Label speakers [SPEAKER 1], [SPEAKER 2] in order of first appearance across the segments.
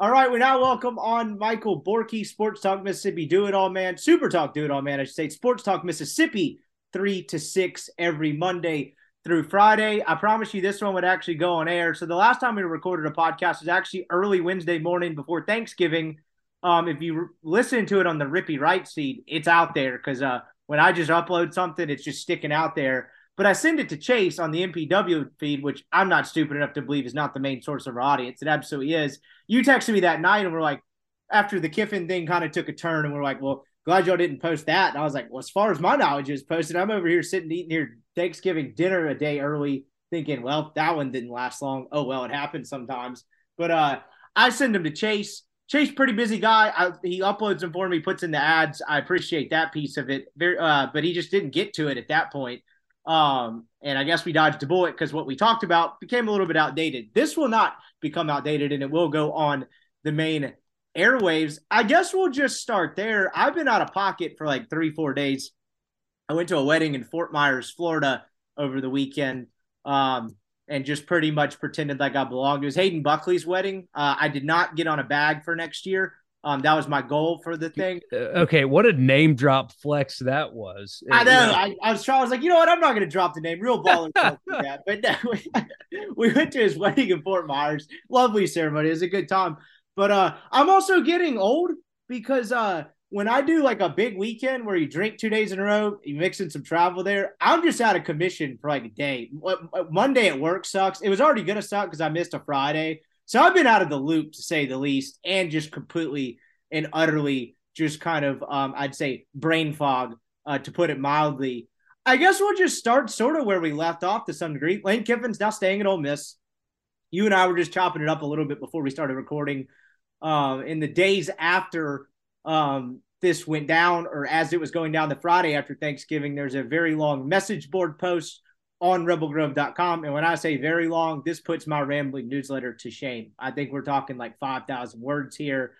[SPEAKER 1] All right, we now welcome on Michael Borky, Sports Talk Mississippi, Do It All Man, Super Talk Do It All Man, I should say, Sports Talk Mississippi, three to six every Monday through Friday. I promise you this one would actually go on air. So the last time we recorded a podcast was actually early Wednesday morning before Thanksgiving. Um, if you listen to it on the Rippy Writes feed, it's out there because uh, when I just upload something, it's just sticking out there. But I send it to Chase on the MPW feed, which I'm not stupid enough to believe is not the main source of our audience. It absolutely is. You texted me that night, and we're like, after the Kiffin thing kind of took a turn, and we're like, well, glad y'all didn't post that. And I was like, well, as far as my knowledge is posted, I'm over here sitting eating here Thanksgiving dinner a day early, thinking, well, that one didn't last long. Oh well, it happens sometimes. But uh, I send them to Chase. Chase, pretty busy guy. I, he uploads them for me, puts in the ads. I appreciate that piece of it. Very, uh, but he just didn't get to it at that point. Um, and I guess we dodged a bullet because what we talked about became a little bit outdated. This will not become outdated, and it will go on the main airwaves. I guess we'll just start there. I've been out of pocket for like three, four days. I went to a wedding in Fort Myers, Florida over the weekend. Um, and just pretty much pretended like I belonged. It was Hayden Buckley's wedding. Uh, I did not get on a bag for next year. Um, that was my goal for the thing.
[SPEAKER 2] Okay, what a name drop flex that was.
[SPEAKER 1] I know. I, I, was trying. I was like, you know what? I'm not going to drop the name. Real baller that. But no, we, we went to his wedding in Fort Myers. Lovely ceremony. It was a good time. But uh, I'm also getting old because uh, when I do like a big weekend where you drink two days in a row, you mix in some travel there, I'm just out of commission for like a day. Monday at work sucks. It was already going to suck because I missed a Friday. So I've been out of the loop to say the least and just completely and utterly just kind of, um, I'd say, brain fog, uh, to put it mildly. I guess we'll just start sort of where we left off to some degree. Lane Kiffin's now staying at Ole Miss. You and I were just chopping it up a little bit before we started recording. Um, in the days after um, this went down, or as it was going down the Friday after Thanksgiving, there's a very long message board post on rebelgrove.com. And when I say very long, this puts my rambling newsletter to shame. I think we're talking like 5,000 words here.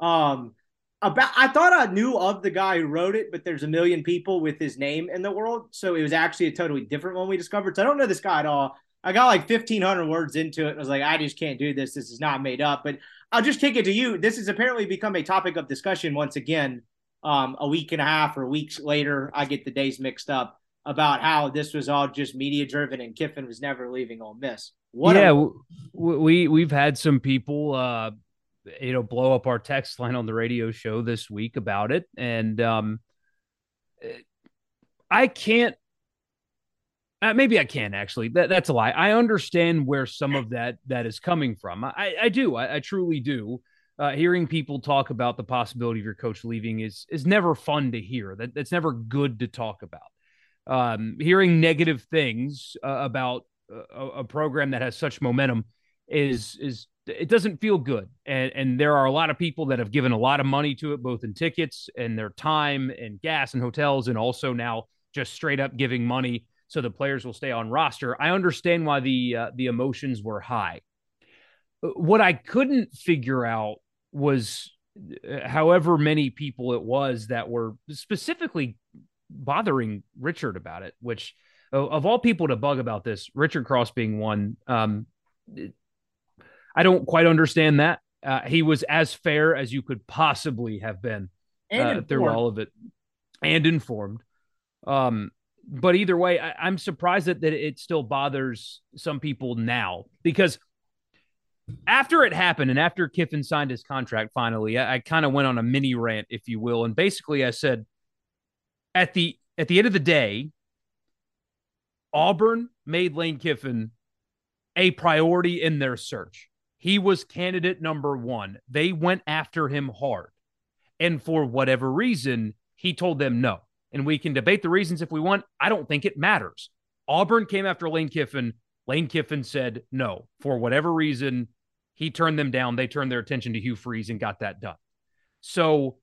[SPEAKER 1] Um, about I thought I knew of the guy who wrote it, but there's a million people with his name in the world. So it was actually a totally different one we discovered. So I don't know this guy at all. I got like 1,500 words into it. I was like, I just can't do this. This is not made up. But I'll just take it to you. This has apparently become a topic of discussion once again. Um, a week and a half or weeks later, I get the days mixed up about how this was all just media driven and Kiffin was never leaving Ole Miss.
[SPEAKER 2] What yeah, a- we we've had some people, uh, you know, blow up our text line on the radio show this week about it, and um, I can't uh, maybe I can actually. That, that's a lie. I understand where some of that that is coming from. I, I do. I, I truly do. Uh, hearing people talk about the possibility of your coach leaving is is never fun to hear. That that's never good to talk about. Um, hearing negative things uh, about a, a, program that has such momentum is is it doesn't feel good. And and there are a lot of people that have given a lot of money to it, both in tickets and their time and gas and hotels, and also now just straight up giving money so the players will stay on roster. I understand why the uh, the emotions were high. What I couldn't figure out was uh, however many people it was that were specifically bothering Richard about it, which of, all people to bug about this, Richard Cross being one. Um, I don't quite understand that. Uh, he was as fair as you could possibly have been uh, through all of it, and informed. Um, but either way, I, am surprised that, that it still bothers some people now because after it happened and after Kiffin signed his contract finally, I, I kind of went on a mini rant, if you will, and basically I said at the at the end of the day, Auburn made Lane Kiffin a priority in their search. He was candidate number one. They went after him hard. And for whatever reason, he told them no. And we can debate the reasons if we want. I don't think it matters. Auburn came after Lane Kiffin. Lane Kiffin said no. For whatever reason, he turned them down. They turned their attention to Hugh Freeze and got that done. So,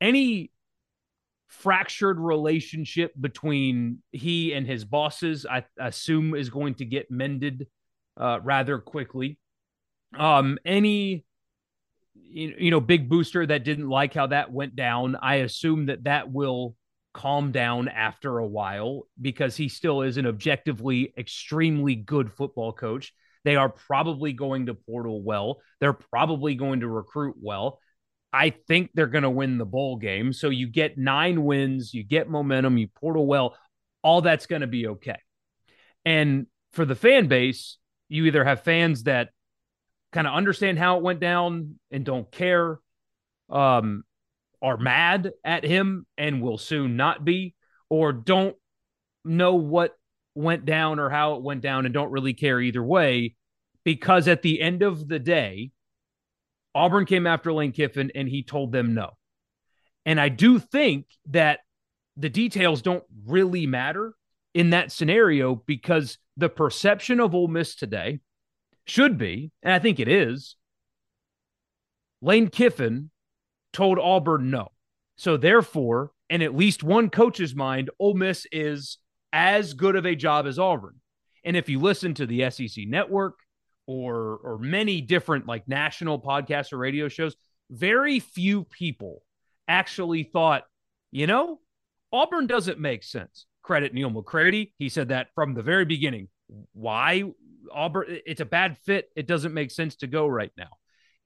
[SPEAKER 2] any fractured relationship between he and his bosses, I assume, is going to get mended uh, rather quickly. Um, any you know big booster that didn't like how that went down, I assume that that will calm down after a while because he still is an objectively extremely good football coach. They are probably going to portal well. They're probably going to recruit well. I think they're going to win the bowl game. So you get nine wins, you get momentum, you portal well, all that's going to be okay. And for the fan base, you either have fans that kind of understand how it went down and don't care, um, are mad at him and will soon not be, or don't know what went down or how it went down and don't really care either way. Because at the end of the day, Auburn came after Lane Kiffin and he told them no. And I do think that the details don't really matter in that scenario because the perception of Ole Miss today should be, and I think it is, Lane Kiffin told Auburn no. So therefore, in at least one coach's mind, Ole Miss is as good of a job as Auburn. And if you listen to the SEC network or or many different like national podcasts or radio shows, very few people actually thought, you know, Auburn doesn't make sense. Credit Neal McCready. He said that from the very beginning. Why Auburn? It's a bad fit. It doesn't make sense to go right now.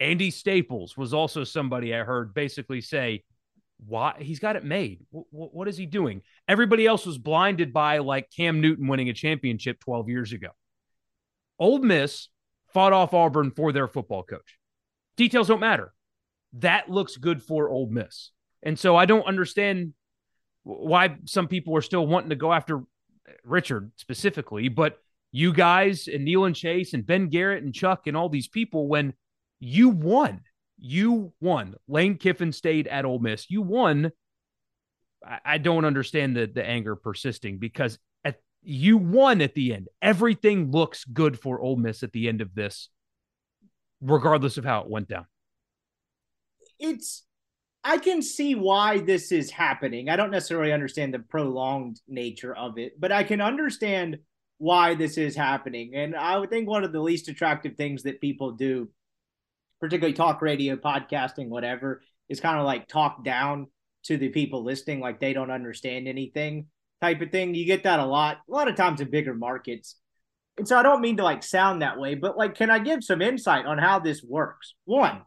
[SPEAKER 2] Andy Staples was also somebody I heard basically say, why he's got it made. W- what is he doing? Everybody else was blinded by like Cam Newton winning a championship 12 years ago. Ole Miss fought off Auburn for their football coach. Details don't matter. That looks good for Ole Miss. And so I don't understand why some people are still wanting to go after Richard specifically, but you guys and Neal and Chase and Ben Garrett and Chuck and all these people when you won. You won. Lane Kiffin stayed at Ole Miss. You won. I, don't understand the the anger persisting because you won at the end. Everything looks good for Ole Miss at the end of this, regardless of how it went down.
[SPEAKER 1] It's I can see why this is happening. I don't necessarily understand the prolonged nature of it, but I can understand why this is happening. And I would think one of the least attractive things that people do particularly talk radio, podcasting, whatever, is kind of like talk down to the people listening, like they don't understand anything type of thing. You get that a lot, a lot of times in bigger markets. And so I don't mean to like sound that way, but like, can I give some insight on how this works? One,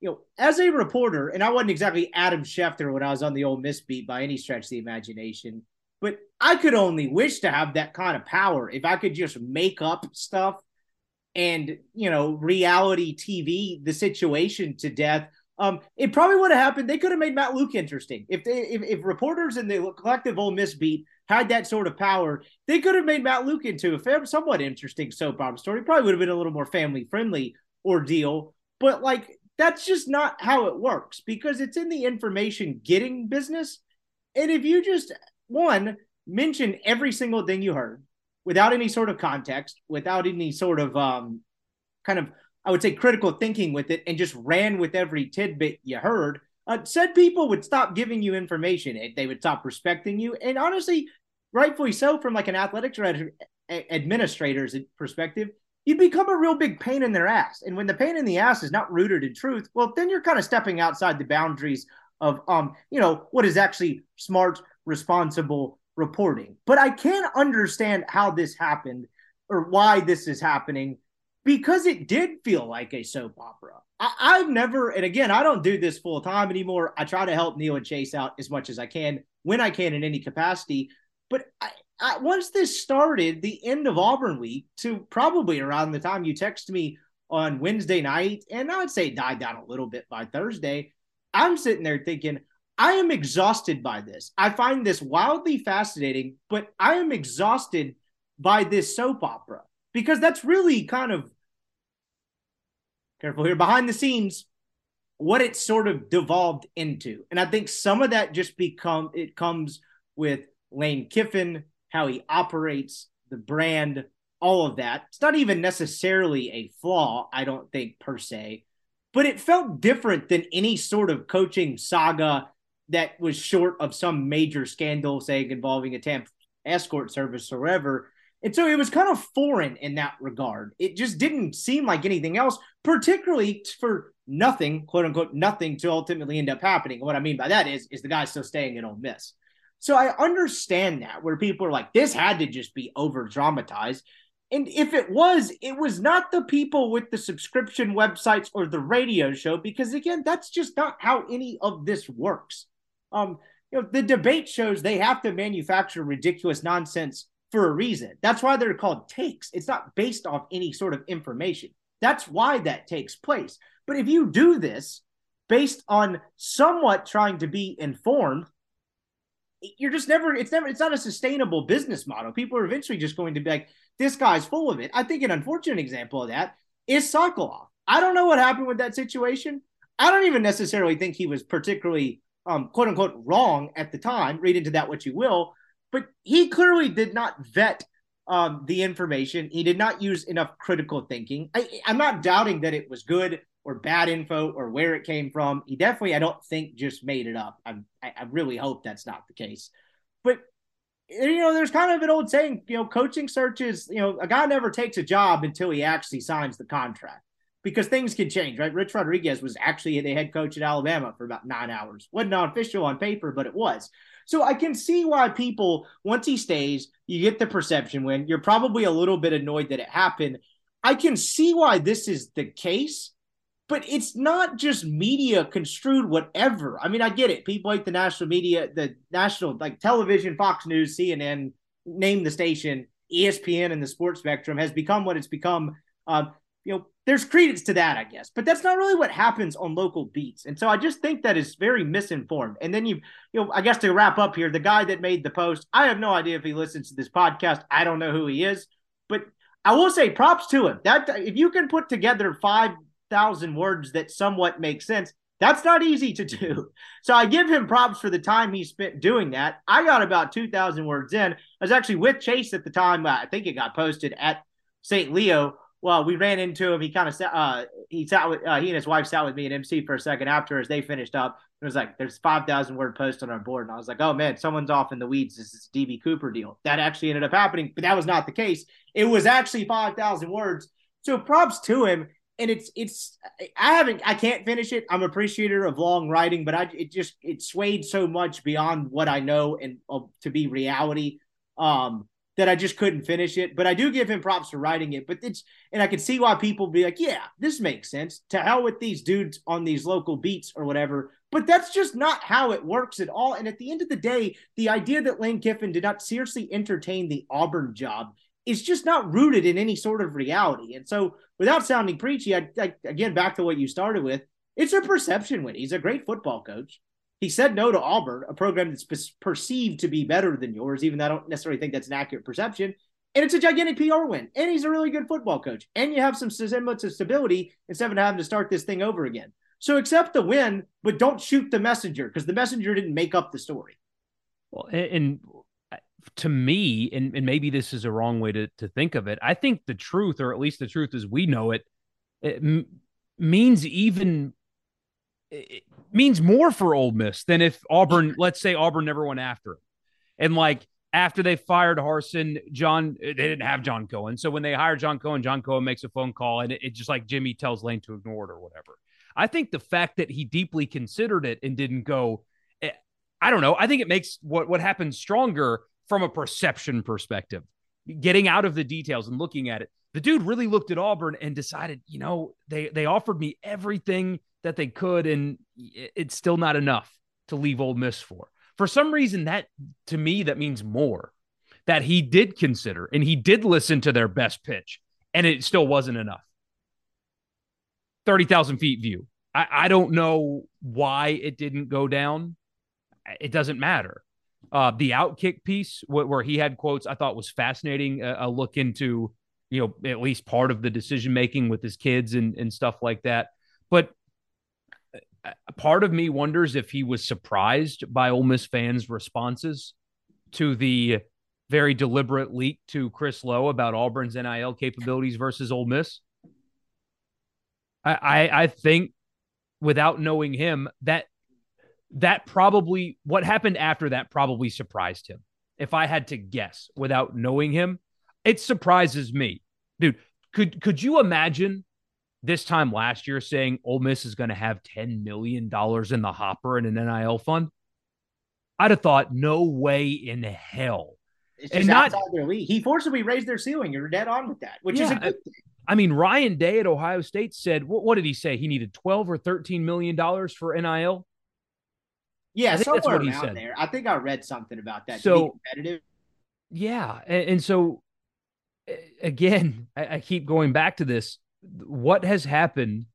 [SPEAKER 1] you know, as a reporter, and I wasn't exactly Adam Schefter when I was on the Ole Miss beat by any stretch of the imagination, but I could only wish to have that kind of power if I could just make up stuff and you know reality TV the situation to death. Um, it probably would have happened. They could have made Matt Luke interesting if they if, if reporters in the collective Ole Miss beat had that sort of power. They could have made Matt Luke into a somewhat interesting soap opera story. Probably would have been a little more family friendly ordeal. But like that's just not how it works because it's in the information getting business. And if you just one mention every single thing you heard, without any sort of context, without any sort of um, kind of, I would say, critical thinking with it, and just ran with every tidbit you heard, uh, said people would stop giving you information. They would stop respecting you. And honestly, rightfully so, from like an athletics or administrator's perspective, you'd become a real big pain in their ass. And when the pain in the ass is not rooted in truth, well, then you're kind of stepping outside the boundaries of, um, you know, what is actually smart, responsible reporting. But I can't understand how this happened or why this is happening because it did feel like a soap opera. I, have never, and again, I don't do this full time anymore. I try to help Neal and Chase out as much as I can when I can in any capacity. But I, I, once this started, the end of Auburn week to probably around the time you text me on Wednesday night, and I would say died down a little bit by Thursday. I'm sitting there thinking, I am exhausted by this. I find this wildly fascinating, but I am exhausted by this soap opera because that's really kind of careful here behind the scenes what it sort of devolved into. And I think some of that just become it comes with Lane Kiffin, how he operates, the brand, all of that. It's not even necessarily a flaw, I don't think per se, but it felt different than any sort of coaching saga that was short of some major scandal, say involving a temp escort service or whatever. And so it was kind of foreign in that regard. It just didn't seem like anything else, particularly for nothing, quote unquote, nothing to ultimately end up happening. And What I mean by that is, is the guy still staying in Ole Miss. So I understand that where people are like, this had to just be over dramatized. And if it was, it was not the people with the subscription websites or the radio show, because again, that's just not how any of this works. Um, you know, the debate shows they have to manufacture ridiculous nonsense for a reason. That's why they're called takes. It's not based off any sort of information. That's why that takes place. But if you do this based on somewhat trying to be informed, you're just never it's never it's not a sustainable business model. People are eventually just going to be like, this guy's full of it. I think an unfortunate example of that is Sokoloff. I don't know what happened with that situation. I don't even necessarily think he was particularly um, quote unquote wrong at the time. Read into that what you will, but he clearly did not vet um, the information. He did not use enough critical thinking. I, I'm not doubting that it was good or bad info or where it came from. He definitely, I don't think, just made it up. I, I really hope that's not the case. But you know, there's kind of an old saying, you know, coaching searches, you know, a guy never takes a job until he actually signs the contract because things can change, right? Rich Rodriguez was actually the head coach at Alabama for about nine hours. Wasn't official on paper, but it was. So I can see why people, once he stays, you get the perception when you're probably a little bit annoyed that it happened. I can see why this is the case but it's not just media construed whatever. I mean, I get it. People like the national media, the national like television, Fox News, CNN, name the station, ESPN, and the sports spectrum has become what it's become. Um, you know, there's credence to that, I guess, but that's not really what happens on local beats. And so I just think that is very misinformed. And then you, you know, I guess to wrap up here, the guy that made the post, I have no idea if he listens to this podcast. I don't know who he is, but I will say props to him. That if you can put together five thousand words that somewhat make sense. That's not easy to do. So I give him props for the time he spent doing that. I got about 2,000 words in. I was actually with Chase at the time. I think it got posted at St. Leo. Well, we ran into him. He kind of sat, uh, he sat with, uh, he and his wife sat with me at MC for a second after as they finished up. It was like, there's 5,000 word post on our board. And I was like, oh man, someone's off in the weeds. This is DB Cooper deal. That actually ended up happening, but that was not the case. It was actually 5,000 words. So props to him and it's it's I haven't I can't finish it. I'm appreciator of long writing, but I it just it swayed so much beyond what I know and uh, to be reality um that I just couldn't finish it. But I do give him props for writing it. But it's and I can see why people be like, yeah, this makes sense. To hell with these dudes on these local beats or whatever. But that's just not how it works at all. And at the end of the day, the idea that Lane Kiffin did not seriously entertain the Auburn job is just not rooted in any sort of reality. And so, without sounding preachy, I, I, again back to what you started with, it's a perception win. He's a great football coach. He said no to Auburn, a program that's perceived to be better than yours, even though I don't necessarily think that's an accurate perception. And it's a gigantic PR win. And he's a really good football coach. And you have some semblance of stability instead of having to start this thing over again. So accept the win, but don't shoot the messenger because the messenger didn't make up the story.
[SPEAKER 2] Well, and uh, to me, and, and maybe this is a wrong way to, to think of it, I think the truth, or at least the truth as we know it, it m- means even it means more for Ole Miss than if Auburn, let's say Auburn never went after him. And like after they fired Harsin, John, they didn't have John Cohen. So when they hired John Cohen, John Cohen makes a phone call and it, it just like Jimmy tells Lane to ignore it or whatever. I think the fact that he deeply considered it and didn't go, eh, I don't know. I think it makes what what happens stronger from a perception perspective, getting out of the details and looking at it. The dude really looked at Auburn and decided, you know, they they offered me everything that they could, and it's still not enough to leave Ole Miss for. For some reason, that to me that means more. That he did consider and he did listen to their best pitch, and it still wasn't enough. Thirty thousand feet view. I, I don't know why it didn't go down. It doesn't matter. Uh, the outkick piece where he had quotes I thought was fascinating. A, look into you know at least part of the decision making with his kids and and stuff like that. But part of me wonders if he was surprised by Ole Miss fans' responses to the very deliberate leak to Chris Low about Auburn's NIL capabilities versus Ole Miss. I, I, I think without knowing him that that probably what happened after that probably surprised him. If I had to guess without knowing him, it surprises me. Dude, could could you imagine this time last year saying Ole Miss is going to have $10 million in the hopper in an NIL fund? I'd have thought, no way in hell.
[SPEAKER 1] It's and not their league. He forcibly raised their ceiling. You're dead on with that, which yeah, is a good thing.
[SPEAKER 2] I mean, Ryan Day at Ohio State said, what, what did he say? He needed 12 or 13 million dollars for NIL.
[SPEAKER 1] Yeah, somewhere that's what he said. there. I think I read something about that. So competitive.
[SPEAKER 2] Yeah, and, and so again, I, I keep going back to this. What has happened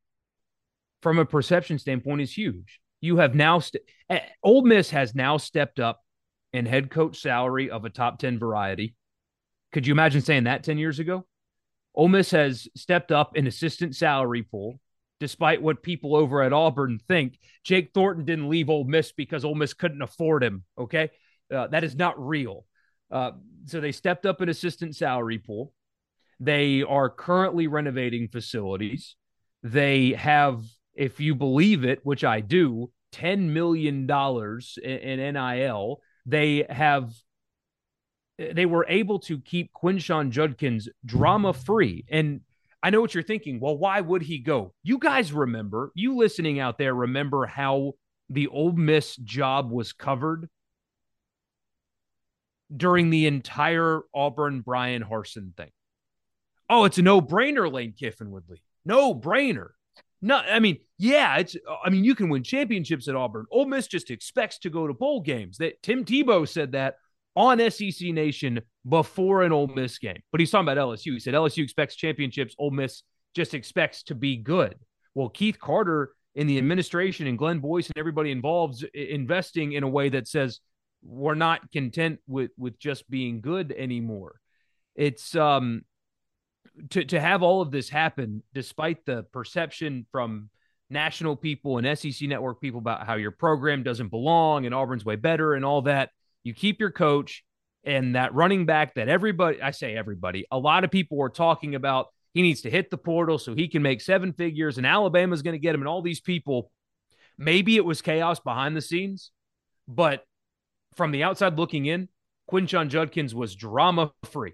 [SPEAKER 2] from a perception standpoint is huge. You have now, st- eh, Ole Miss has now stepped up in head coach salary of a top 10 variety. Could you imagine saying that 10 years ago? Ole Miss has stepped up in assistant salary pool, despite what people over at Auburn think. Jake Thornton didn't leave Ole Miss because Ole Miss couldn't afford him. Okay. Uh, that is not real. Uh, so they stepped up an assistant salary pool. They are currently renovating facilities. They have, if you believe it, which I do, $10 million in, in NIL. They have they were able to keep Quinshon Judkins drama free. And I know what you're thinking. Well, why would he go? You guys remember, you listening out there, remember how the Ole Miss job was covered during the entire Auburn Bryan Harsin thing. Oh, it's a no brainer, Lane Kiffin would leave. No brainer. No, I mean, yeah, it's. I mean, you can win championships at Auburn. Ole Miss just expects to go to bowl games. That Tim Tebow said that on SEC Nation before an Ole Miss game. But he's talking about LSU. He said LSU expects championships. Ole Miss just expects to be good. Well, Keith Carter in the administration and Glenn Boyce and everybody involved investing in a way that says we're not content with with just being good anymore. It's um to to have all of this happen despite the perception from national people and SEC network people about how your program doesn't belong and Auburn's way better and all that you keep your coach and that running back that everybody, I say everybody, a lot of people were talking about. He needs to hit the portal so he can make seven figures, and Alabama's going to get him, and all these people. Maybe it was chaos behind the scenes, but from the outside looking in, Quinshon Judkins was drama free.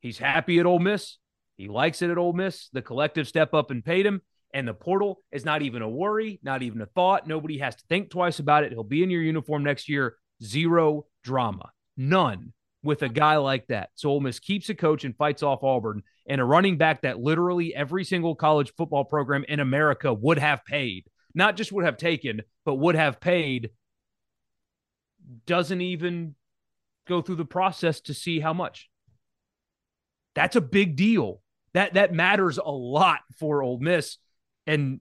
[SPEAKER 2] He's happy at Ole Miss. He likes it at Ole Miss. The collective step up and paid him, and the portal is not even a worry, not even a thought. Nobody has to think twice about it. He'll be in your uniform next year. Zero drama. None with a guy like that. So Ole Miss keeps a coach and fights off Auburn and a running back that literally every single college football program in America would have paid, not just would have taken, but would have paid, doesn't even go through the process to see how much. That's a big deal. That that matters a lot for Ole Miss. And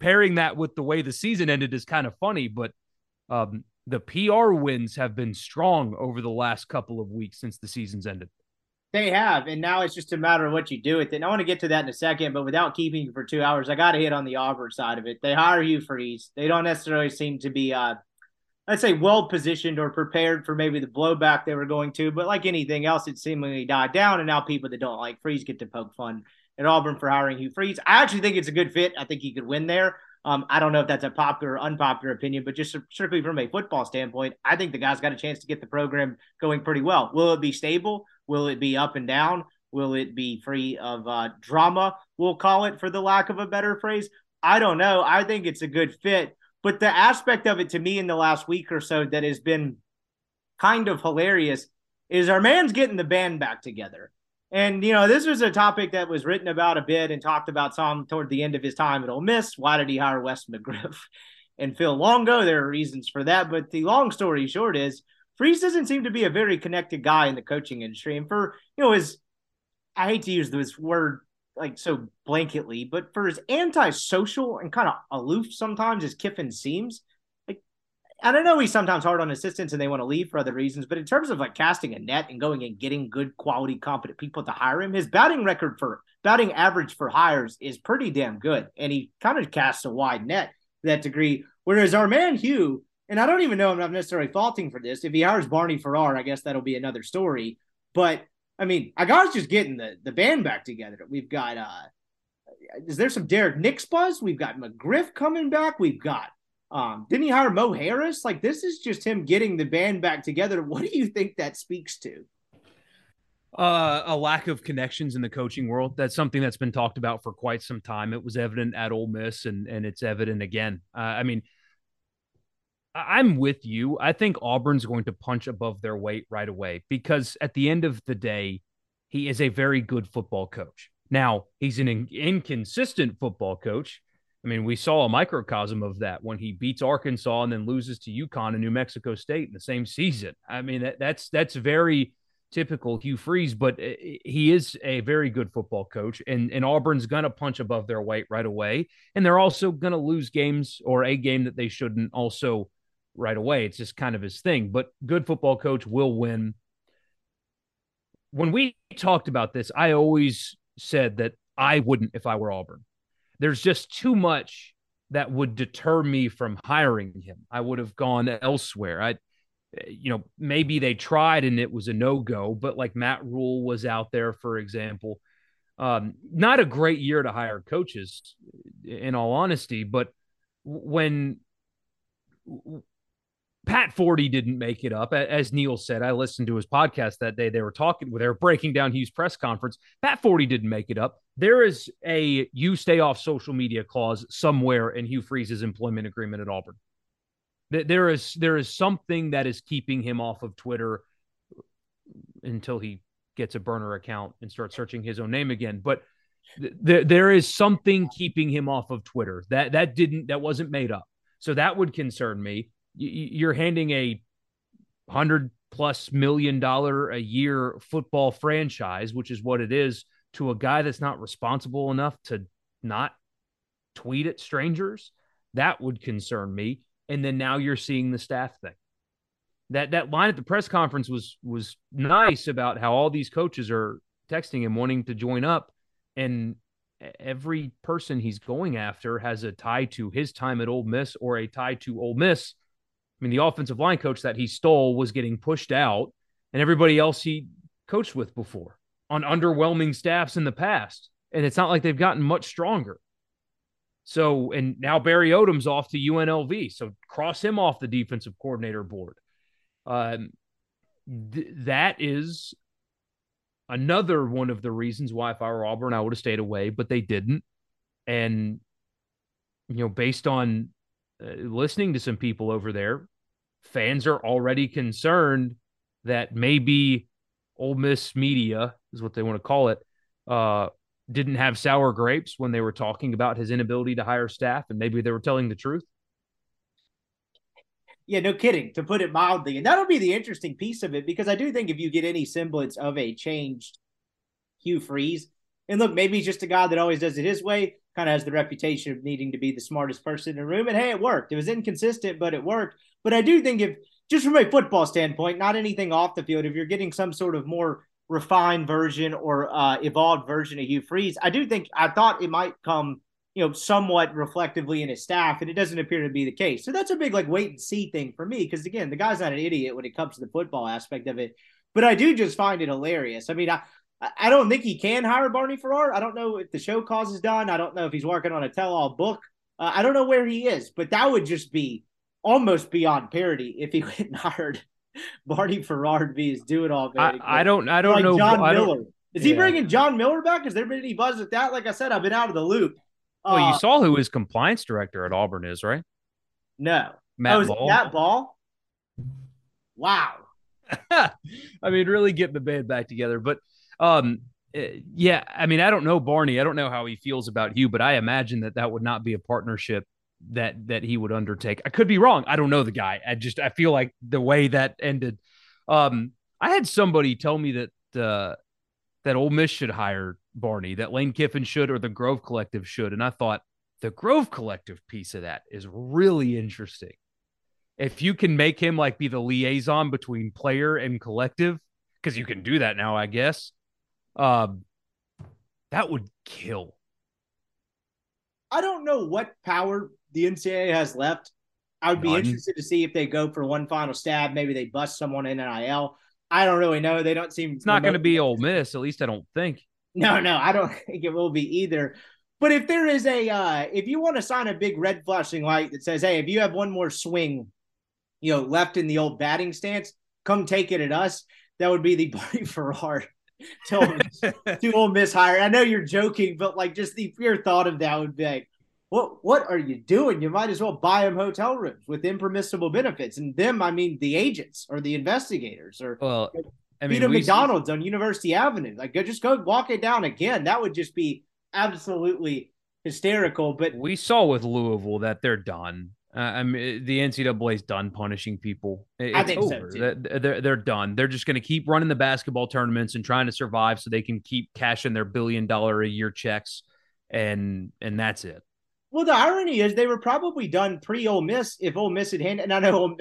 [SPEAKER 2] pairing that with the way the season ended is kind of funny, but um, the PR wins have been strong over the last couple of weeks since the season's ended.
[SPEAKER 1] They have, and now it's just a matter of what you do with it. And I want to get to that in a second, but without keeping you for two hours, I got to hit on the Auburn side of it. They hire Hugh Freeze. They don't necessarily seem to be, uh, I'd say, well positioned or prepared for maybe the blowback they were going to. But like anything else, it seemingly died down, and now people that don't like Freeze get to poke fun at Auburn for hiring Hugh Freeze. I actually think it's a good fit. I think he could win there. Um, I don't know if that's a popular or unpopular opinion, but just strictly from a football standpoint, I think the guy's got a chance to get the program going pretty well. Will it be stable? Will it be up and down? Will it be free of uh, drama? We'll call it for the lack of a better phrase. I don't know. I think it's a good fit. But the aspect of it to me in the last week or so that has been kind of hilarious is our man's getting the band back together. And you know, this was a topic that was written about a bit and talked about some toward the end of his time at Ole Miss. Why did he hire Wes McGriff and Phil Longo? There are reasons for that, but the long story short is Freeze doesn't seem to be a very connected guy in the coaching industry. And for you know, his I hate to use this word like so blanketly, but for as antisocial and kind of aloof sometimes as Kiffin seems, like I don't know he's sometimes hard on assistants and they want to leave for other reasons, but in terms of like casting a net and going and getting good quality, competent people to hire him, his batting record for batting average for hires is pretty damn good. And he kind of casts a wide net to that degree. Whereas our man Hugh, and I don't even know I'm not necessarily faulting for this. If he hires Barney Farrar, I guess that'll be another story. But I mean, I got just getting the the band back together. We've got uh is there some Derrick Nix buzz? We've got McGriff coming back. We've got um didn't he hire Mo Harris? Like this is just him getting the band back together. What do you think that speaks to?
[SPEAKER 2] Uh, a lack of connections in the coaching world. That's something that's been talked about for quite some time. It was evident at Ole Miss, and and it's evident again. Uh, I mean, I'm with you. I think Auburn's going to punch above their weight right away because at the end of the day, he is a very good football coach. Now, he's an in- inconsistent football coach. I mean, we saw a microcosm of that when he beats Arkansas and then loses to UConn and New Mexico State in the same season. I mean, that, that's that's very typical Hugh Freeze, but uh, he is a very good football coach, and and Auburn's gonna punch above their weight right away, and they're also gonna lose games or a game that they shouldn't also right away. It's just kind of his thing. But good football coach will win. When we talked about this, I always said that I wouldn't if I were Auburn. There's just too much that would deter me from hiring him. I would have gone elsewhere. I you know, maybe they tried and it was a no-go, but like Matt Rhule was out there, for example. Um, not a great year to hire coaches, in all honesty, but when Pat Forde didn't make it up. As Neal said, I listened to his podcast that day. They were talking, they were breaking down Hugh's press conference. Pat Forde didn't make it up. There is a you stay off social media clause somewhere in Hugh Freeze's employment agreement at Auburn. There is there is something that is keeping him off of Twitter until he gets a burner account and starts searching his own name again. But th- there is something keeping him off of Twitter. That that didn't that wasn't made up. So that would concern me you're handing a hundred plus million dollar a year football franchise, which is what it is, to a guy that's not responsible enough to not tweet at strangers. That would concern me. And then now you're seeing the staff thing. That that line at the press conference was was nice about how all these coaches are texting him wanting to join up. And every person he's going after has a tie to his time at Ole Miss or a tie to Ole Miss mean, the offensive line coach that he stole was getting pushed out, and everybody else he coached with before on underwhelming staffs in the past. And it's not like they've gotten much stronger. So, and now Barry Odom's off to UNLV. So cross him off the defensive coordinator board. Um, th- that is another one of the reasons why if I were Auburn, I would have stayed away, but they didn't. And, you know, based on uh, listening to some people over there, fans are already concerned that maybe Ole Miss media is what they want to call it. Uh, didn't have sour grapes when they were talking about his inability to hire staff, and maybe they were telling the truth.
[SPEAKER 1] Yeah, no kidding, to put it mildly. And that'll be the interesting piece of it because I do think if you get any semblance of a changed Hugh Freeze, and look, maybe he's just a guy that always does it his way, kind of has the reputation of needing to be the smartest person in the room. And hey, it worked. It was inconsistent, but it worked. But I do think if just from a football standpoint, not anything off the field, if you're getting some sort of more refined version or uh, evolved version of Hugh Freeze, I do think I thought it might come, you know, somewhat reflectively in his staff, and it doesn't appear to be the case. So that's a big like wait and see thing for me because again, the guy's not an idiot when it comes to the football aspect of it. But I do just find it hilarious. I mean, I I don't think he can hire Barney Farrar. I don't know if the show cause is done. I don't know if he's working on a tell-all book. Uh, I don't know where he is, but that would just be almost beyond parody if he went and hired Barney Farrar to be his do it all.
[SPEAKER 2] I, I, don't. I don't
[SPEAKER 1] like
[SPEAKER 2] know.
[SPEAKER 1] John
[SPEAKER 2] I
[SPEAKER 1] Miller. Is he bringing John Miller back? Has there been any buzz with that? Like I said, I've been out of the loop.
[SPEAKER 2] Well, uh, you saw who his compliance director at Auburn is, right?
[SPEAKER 1] No,
[SPEAKER 2] Matt
[SPEAKER 1] oh,
[SPEAKER 2] Ball.
[SPEAKER 1] Matt Ball. Wow.
[SPEAKER 2] I mean, really getting the band back together. But um, eh, yeah, I mean, I don't know Barney. I don't know how he feels about Hugh, but I imagine that that would not be a partnership that that he would undertake. I could be wrong. I don't know the guy. I just I feel like the way that ended. Um, I had somebody tell me that uh, that Ole Miss should hire Barney, that Lane Kiffin should, or the Grove Collective should, and I thought the Grove Collective piece of that is really interesting. If you can make him like be the liaison between player and collective, because you can do that now, I guess. Um, that would kill.
[SPEAKER 1] I don't know what power the NCAA has left. I would be
[SPEAKER 2] None.
[SPEAKER 1] interested to see if they go for one final stab. Maybe they bust someone in NIL. I don't really know. They don't seem.
[SPEAKER 2] It's not going to be Ole Miss, at least I don't think.
[SPEAKER 1] No, no, I don't think it will be either. But if there is a, uh, if you want to sign a big red flashing light that says, "Hey, if you have one more swing, you know, left in the old batting stance, come take it at us," that would be the Barney Farrar to Ole Miss- to Ole Miss hire. I know you're joking, but like just the pure thought of that would be like, what what are you doing? You might as well buy them hotel rooms with impermissible benefits, and them I mean the agents or the investigators or
[SPEAKER 2] Well, I mean, we-
[SPEAKER 1] McDonald's on University Avenue. Like go, just go walk it down again. That would just be absolutely hysterical. But
[SPEAKER 2] we saw with Louisville that they're done. Uh, I mean, the NCAA's done punishing people. It-
[SPEAKER 1] I
[SPEAKER 2] It's
[SPEAKER 1] think so,
[SPEAKER 2] over.
[SPEAKER 1] too.
[SPEAKER 2] They're, they're they're done. They're just going to keep running the basketball tournaments and trying to survive so they can keep cashing their billion dollar a year checks, and and that's it.
[SPEAKER 1] Well, the irony is they were probably done pre Ole Miss if Ole Miss had handed. And I know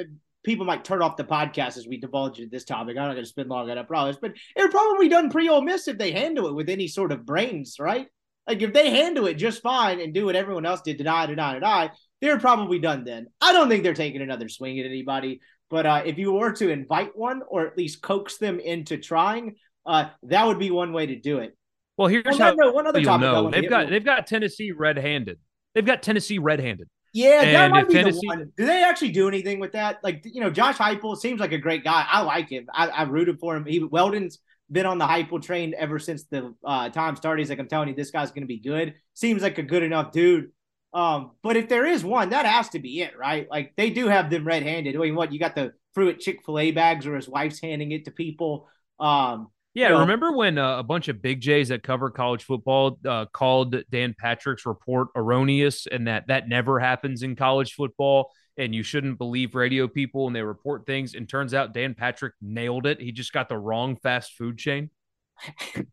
[SPEAKER 1] people might turn off the podcast as we divulge into this topic. I'm not going to spend long on it, I promise. But they were probably done pre Ole Miss if they handle it with any sort of brains, right? Like if they handle it just fine and do what everyone else did, deny, deny, deny, they're probably done then. I don't think they're taking another swing at anybody. But uh, if you were to invite one or at least coax them into trying, uh, that would be one way to do it.
[SPEAKER 2] Well, here's
[SPEAKER 1] Well,
[SPEAKER 2] how
[SPEAKER 1] no, one other topic
[SPEAKER 2] know they've got they've got Tennessee red handed. They've got Tennessee red handed.
[SPEAKER 1] Yeah, that might be
[SPEAKER 2] Tennessee-
[SPEAKER 1] the one. Do they actually do anything with that? Like, you know, Josh Heupel seems like a great guy. I like him. I, I rooted for him. He Weldon's been on the Heupel train ever since the uh, time started. He's like, I'm telling you, this guy's going to be good. Seems like a good enough dude. Um, but if there is one, that has to be it, right? Like they do have them red-handed. I mean, what you got the Fruit Chick Fil A bags, or his wife's handing it to people. Um,
[SPEAKER 2] Yeah,
[SPEAKER 1] Well-
[SPEAKER 2] remember when uh, a bunch of big J's that cover college football uh, called Dan Patrick's report erroneous, and that that never happens in college football, and you shouldn't believe radio people when they report things. And turns out Dan Patrick nailed it. He just got the wrong fast food chain.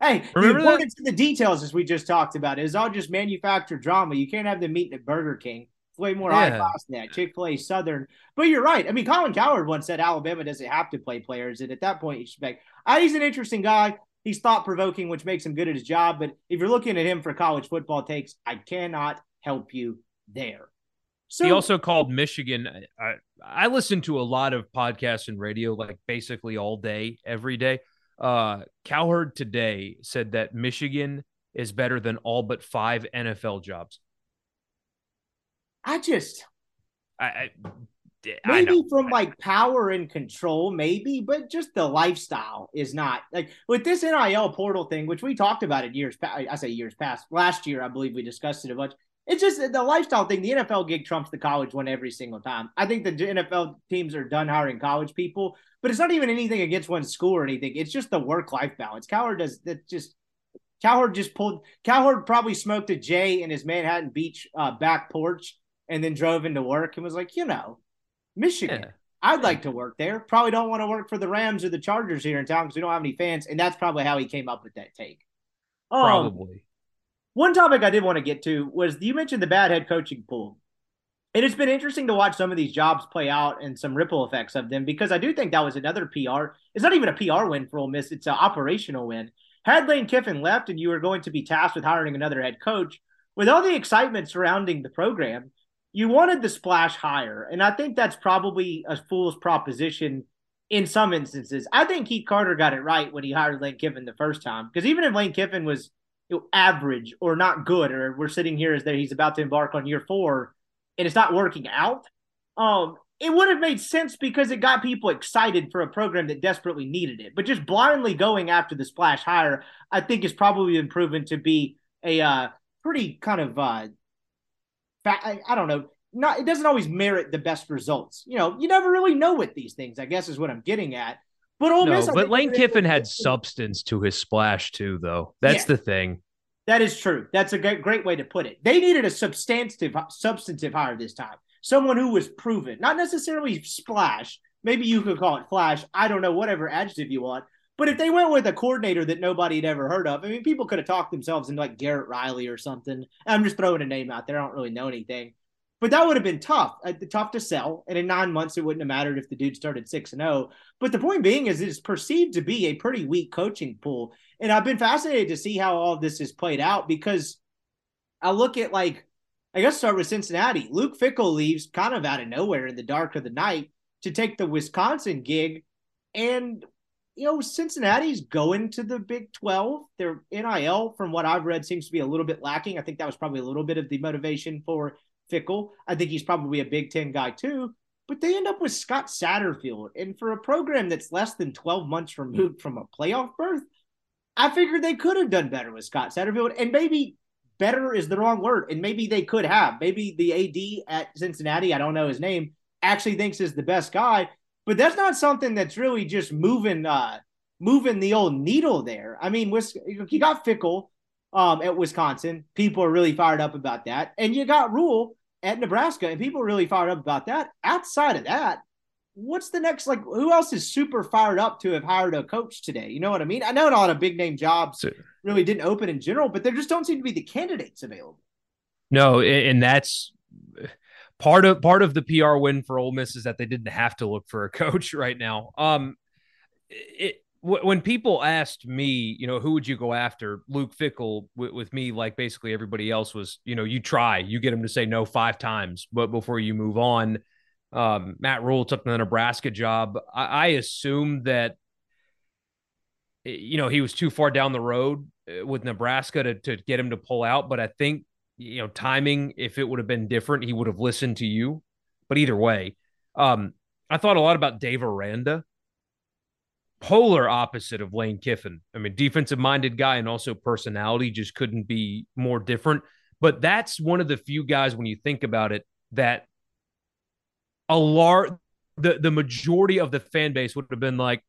[SPEAKER 1] Hey,
[SPEAKER 2] Remember
[SPEAKER 1] the importance of the details, as we just talked about, is all just manufactured drama. You can't have the meeting at Burger King. Way more high
[SPEAKER 2] Yeah.
[SPEAKER 1] class than that. Chick fil A, Southern. But you're right. I mean, Colin Cowherd once said Alabama doesn't have to play players. And at that point, you expect. Uh, he's an interesting guy. He's thought provoking, which makes him good at his job. But if you're looking at him for college football takes, I cannot help you there. So
[SPEAKER 2] he also called Michigan. I, I listen to a lot of podcasts and radio, like basically all day, every day. Uh, Cowherd today said that Michigan is better than all but five NFL jobs.
[SPEAKER 1] I just
[SPEAKER 2] I, I, I
[SPEAKER 1] maybe
[SPEAKER 2] know.
[SPEAKER 1] from like power and control, maybe, but just the lifestyle is not like with this NIL portal thing, which we talked about in years past. I say years past. Last year, I believe we discussed it a bunch. It's just the lifestyle thing. The NFL gig trumps the college one every single time. I think the NFL teams are done hiring college people, but it's not even anything against one school or anything. It's just the work life balance. Cowherd does that. Just Cowherd just pulled. Cowherd probably smoked a J in his Manhattan Beach uh, back porch and then drove into work and was like, you know, Michigan.
[SPEAKER 2] Yeah.
[SPEAKER 1] I'd like to work there. Probably don't want to work for the Rams or the Chargers here in town because we don't have any fans, and that's probably how he came up with that take. Um,
[SPEAKER 2] Probably.
[SPEAKER 1] one topic I did want to get to was you mentioned the bad head coaching pool. And it's been interesting to watch some of these jobs play out and some ripple effects of them because I do think that was another PR. It's not even a PR win for Ole Miss; it's an operational win. Had Lane Kiffin left and you were going to be tasked with hiring another head coach, with all the excitement surrounding the program, you wanted the splash hire, and I think that's probably a fool's proposition in some instances. I think Keith Carter got it right when he hired Lane Kiffin the first time because even if Lane Kiffin was you know, average or not good, or we're sitting here as though he's about to embark on year four and it's not working out, um, it would have made sense because it got people excited for a program that desperately needed it. But just blindly going after the splash hire, I think, has probably been proven to be a uh, pretty kind of, uh, I, I don't know, not it doesn't always merit the best results. You know, you never really know with these things. I guess is what I'm getting at. But Ole
[SPEAKER 2] no,
[SPEAKER 1] Miss,
[SPEAKER 2] but Lane Kiffin had substance to his splash too, though. That's
[SPEAKER 1] Yeah.
[SPEAKER 2] the thing.
[SPEAKER 1] That is true. That's a great, great way to put it. They needed a substantive, substantive hire this time. Someone who was proven, not necessarily splash. Maybe you could call it flash. I don't know, whatever adjective you want. But if they went with a coordinator that nobody had ever heard of, I mean, people could have talked themselves into like Garrett Riley or something. I'm just throwing a name out there. I don't really know anything. But that would have been tough, uh, tough to sell. And in nine months, it wouldn't have mattered if the dude started six and zero. But the point being is, it's perceived to be a pretty weak coaching pool. And I've been fascinated to see how all this has played out because I look at like, I guess start with Cincinnati. Luke Fickell leaves kind of out of nowhere in the dark of the night to take the Wisconsin gig. And, you know, Cincinnati's going to the Big 12. Their NIL, from what I've read, seems to be a little bit lacking. I think that was probably a little bit of the motivation for Fickell. I think he's probably a Big Ten guy too. But they end up with Scott Satterfield. And for a program that's less than 12 months removed from a playoff berth, I figured they could have done better with Scott Satterfield. And maybe better is the wrong word. And maybe they could have. Maybe the AD at Cincinnati, I don't know his name, actually thinks is the best guy. But that's not something that's really just moving uh moving the old needle there. I mean, you got Fickell um, at Wisconsin. People are really fired up about that. And you got Rhule at Nebraska, and people are really fired up about that. Outside of that, what's the next like who else is super fired up to have hired a coach today you know what i mean i know not a lot of big name jobs really didn't open in general but there just don't seem to be the candidates available
[SPEAKER 2] No, and that's part of part of the PR win for Ole Miss is that they didn't have to look for a coach right now. Um, it wh- when people asked me, you know, who would you go after? Luke Fickell with, with me, like basically everybody else was, you know, you try, you get him to say no five times, but before you move on. Um, Matt Rhule took the Nebraska job. I, I assume that you know he was too far down the road uh, with Nebraska to to get him to pull out, but I think you know timing if it would have been different he would have listened to you. But either way um i thought a lot about dave aranda. Polar opposite of lane kiffin. I mean defensive minded guy and also personality just couldn't be more different. But that's one of the few guys when you think about it that a large the the majority of the fan base would have been like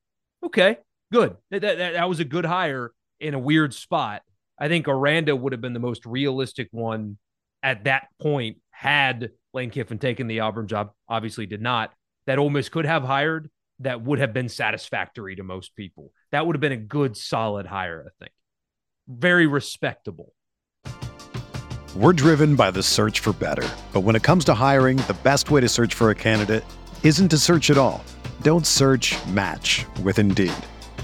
[SPEAKER 2] okay good. That, that, that was a good hire in a weird spot I think Aranda would have been the most realistic one at that point had Lane Kiffin taken the Auburn job. Obviously, did not. That Ole Miss could have hired that would have been satisfactory to most people. That would have been a good, solid hire. I think very respectable.
[SPEAKER 3] We're driven by the search for better. But when it comes to hiring, the best way to search for a candidate isn't to search at all. Don't search match with Indeed.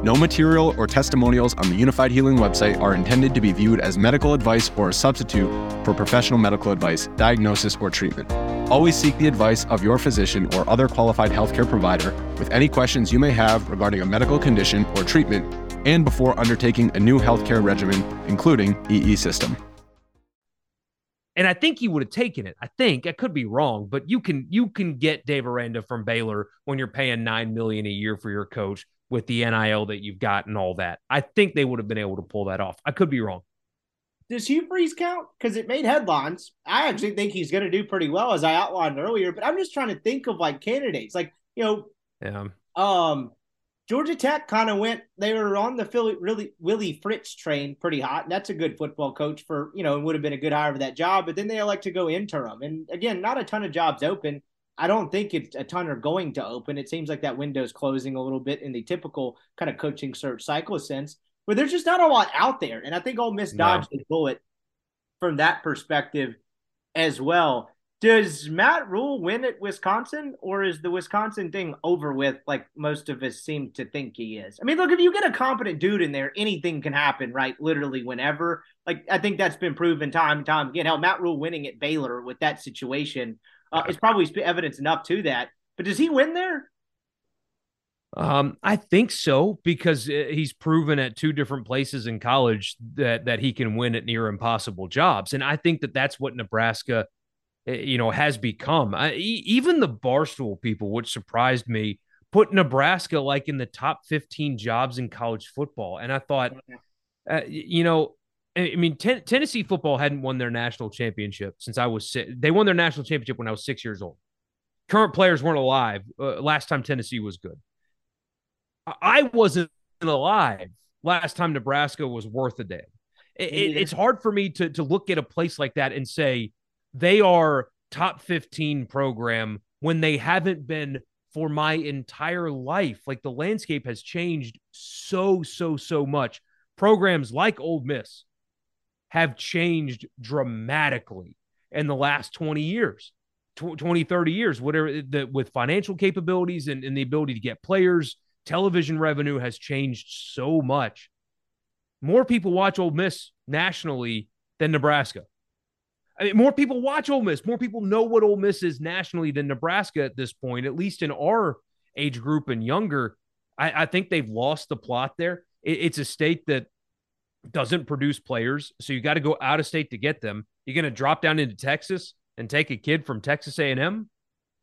[SPEAKER 4] No material or testimonials on the Unifyd Healing website are intended to be viewed as medical advice or a substitute for professional medical advice, diagnosis, or treatment. Always seek the advice of your physician or other qualified healthcare provider with any questions you may have regarding a medical condition or treatment and before undertaking a new healthcare regimen, including EE system.
[SPEAKER 2] And I think he would have taken it. I think I could be wrong, but you can you can get Dave Aranda from Baylor when you're paying nine million a year for your coach with the NIL that you've got and all that. I think they would have been able to pull that off. I could be wrong.
[SPEAKER 1] Does Hugh Freeze count? Because it made headlines. I actually think he's going to do pretty well, as I outlined earlier. But I'm just trying to think of like candidates, like you know,
[SPEAKER 2] yeah.
[SPEAKER 1] Um, Georgia Tech kind of went. They were on the Philly really Willie Fritz train pretty hot, and that's a good football coach for you know, and would have been a good hire for that job. But then they elect to go interim, and again, not a ton of jobs open. I don't think it's a ton are going to open. It seems like that window's closing a little bit in the typical kind of coaching search cycle sense, but there's just not a lot out there. And I think Ole Miss dodged no. the bullet from that perspective as well. Does Matt Rhule win at Wisconsin, or is the Wisconsin thing over with like most of us seem to think he is? I mean, look, if you get a competent dude in there, anything can happen, right? Literally whenever. Like, I think that's been proven time and time again. Hell, Matt Rhule winning at Baylor with that situation uh, is probably evidence enough to that. But does he win there?
[SPEAKER 2] Um, I think so because uh, he's proven at two different places in college that that he can win at near impossible jobs, and I think that that's what Nebraska Eh, you know, has become. I, even the Barstool people, which surprised me, put Nebraska like in the top 15 jobs in college football. And I thought, uh, you know, I mean, ten- Tennessee football hadn't won their national championship since I was six. They won their national championship when I was six years old. Current players weren't alive uh, last time Tennessee was good. I wasn't alive last time Nebraska was worth a damn. It, it, it's hard for me to to look at a place like that and say they are top 15 program when they haven't been for my entire life. Like the landscape has changed so, so, so much. Programs like Ole Miss have changed dramatically in the last 20 years, 20, 30 years, whatever the, with financial capabilities and, and the ability to get players. Television revenue has changed so much. More people watch Ole Miss nationally than Nebraska. I mean, more people watch Ole Miss. More people know what Ole Miss is nationally than Nebraska at this point, at least in our age group and younger. I, I think they've lost the plot there. It, it's a state that doesn't produce players, so you got to go out of state to get them. You're going to drop down into Texas and take a kid from Texas A&M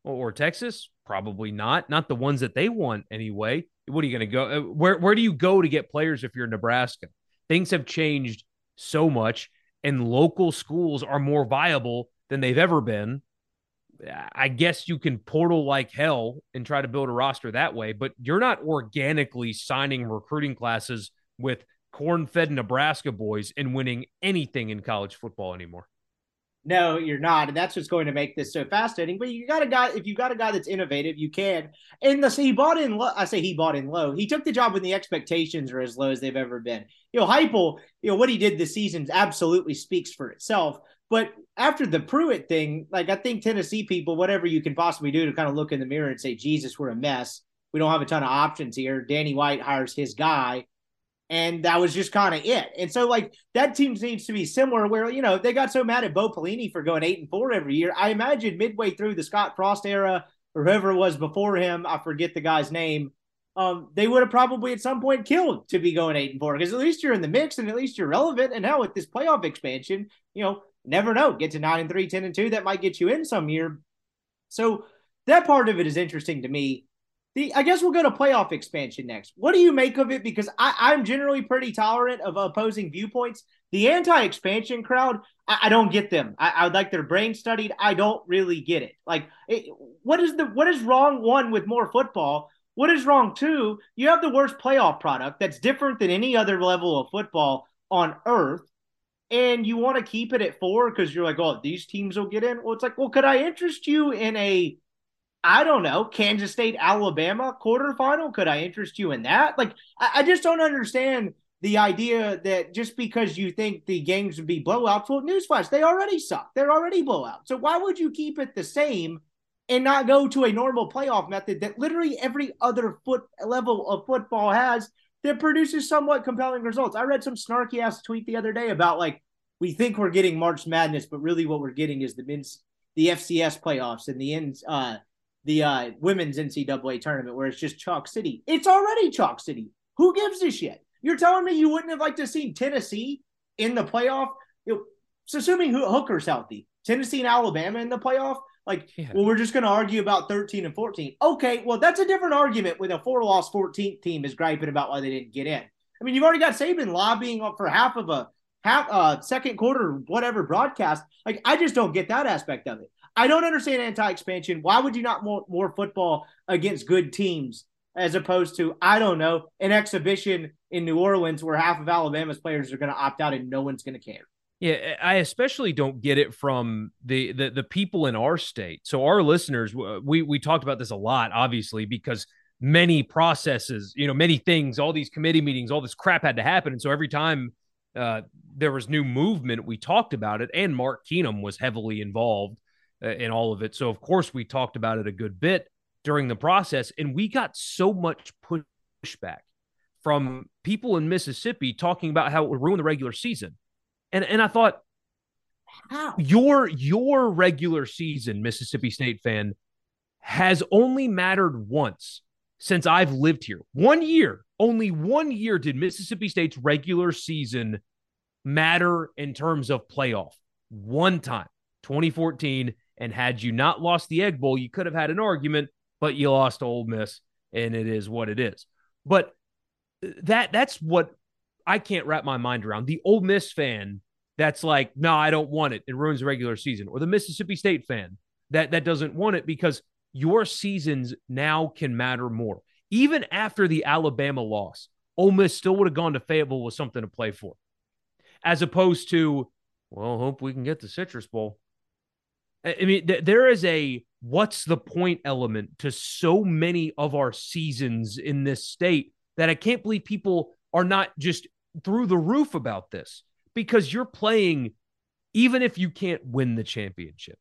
[SPEAKER 2] or, or Texas? Probably not. Not the ones that they want anyway. What are you going to go? Uh, where where do you go to get players if you're Nebraska? Things have changed so much and local schools are more viable than they've ever been. I guess you can portal like hell and try to build a roster that way, but you're not organically signing recruiting classes with corn fed Nebraska boys and winning anything in college football anymore.
[SPEAKER 1] No, you're not, and that's what's going to make this so fascinating. But you got a guy. If you got a guy that's innovative, you can. And the he bought in. Low, I say he bought in low. He took the job when the expectations are as low as they've ever been. You know, Heupel. You know what he did this season absolutely speaks for itself. But after the Pruitt thing, like I think Tennessee people, whatever you can possibly do to kind of look in the mirror and say, Jesus, we're a mess. We don't have a ton of options here. Danny White hires his guy and that was just kind of it. And so, like that team seems to be similar, where you know they got so mad at Bo Pelini for going eight and four every year. I imagine midway through the Scott Frost era, or whoever was before him, I forget the guy's name. Um, they would have probably at some point killed to be going eight and four because at least you're in the mix and at least you're relevant. And now with this playoff expansion, you know, never know, get to nine and three, 10 and two, that might get you in some year. So that part of it is interesting to me. The, I guess we'll go to playoff expansion next. What do you make of it? Because I, am generally pretty tolerant of opposing viewpoints. The anti-expansion crowd, I, I don't get them. I, I, would like their brain studied. I don't really get it. Like, it, what is the what is wrong? One with more football. What is wrong? Two, you have the worst playoff product that's different than any other level of football on earth and you want to keep it at four because you're like, oh, these teams will get in. Well, it's like, well, could I interest you in a I don't know, Kansas State, Alabama quarterfinal. Could I interest you in that? Like, I, I, just don't understand the idea that just because you think the games would be blowouts, well, newsflash, they already suck. They're already blowouts. So why would you keep it the same and not go to a normal playoff method that literally every other foot level of football has that produces somewhat compelling results. I read some snarky ass tweet the other day about like we think we're getting March Madness, but really what we're getting is the men's the FCS playoffs and the uh the uh women's NCAA tournament where it's just chalk city. It's already chalk city. Who gives a shit? You're telling me you wouldn't have liked to see Tennessee in the playoff? It, so assuming Hooker's healthy, Tennessee and Alabama in the playoff, like, yeah. well, we're just going to argue about 13 and 14. Okay, well, that's a different argument when a four loss 14th team is griping about why they didn't get in. I mean, you've already got Saban lobbying for half of a half uh second quarter whatever broadcast. Like, I just don't get that aspect of it. I don't understand anti-expansion. Why would you not want more football against good teams as opposed to I don't know an exhibition in New Orleans where half of Alabama's players are going to opt out and no one's going to care.
[SPEAKER 2] Yeah, I especially don't get it from the, the the people in our state. So our listeners, we we talked about this a lot, obviously, because many processes, you know, many things, all these committee meetings, all this crap had to happen, and so every time uh, there was new movement, we talked about it, and Mark Keenum was heavily involved uh, in all of it. So of course we talked about it a good bit during the process, and we got so much pushback from people in Mississippi talking about how it would ruin the regular season. And and I thought how your your regular season Mississippi State fan has only mattered once since I've lived here. One year, only one year did Mississippi State's regular season matter in terms of playoff. One time, 2014. And had you not lost the Egg Bowl, you could have had an argument, but you lost Ole Miss, and it is what it is. But uh, that that's what I can't wrap my mind around. The Ole Miss fan that's like, no, I don't want it. It ruins the regular season. Or the Mississippi State fan that that doesn't want it because your seasons now can matter more. Even after the Alabama loss, Ole Miss still would have gone to Fayetteville with something to play for, as opposed to, well, hope we can get the Citrus Bowl. I mean, th- there is a what's the point element to so many of our seasons in this state that I can't believe people are not just through the roof about this because you're playing even if you can't win the championship.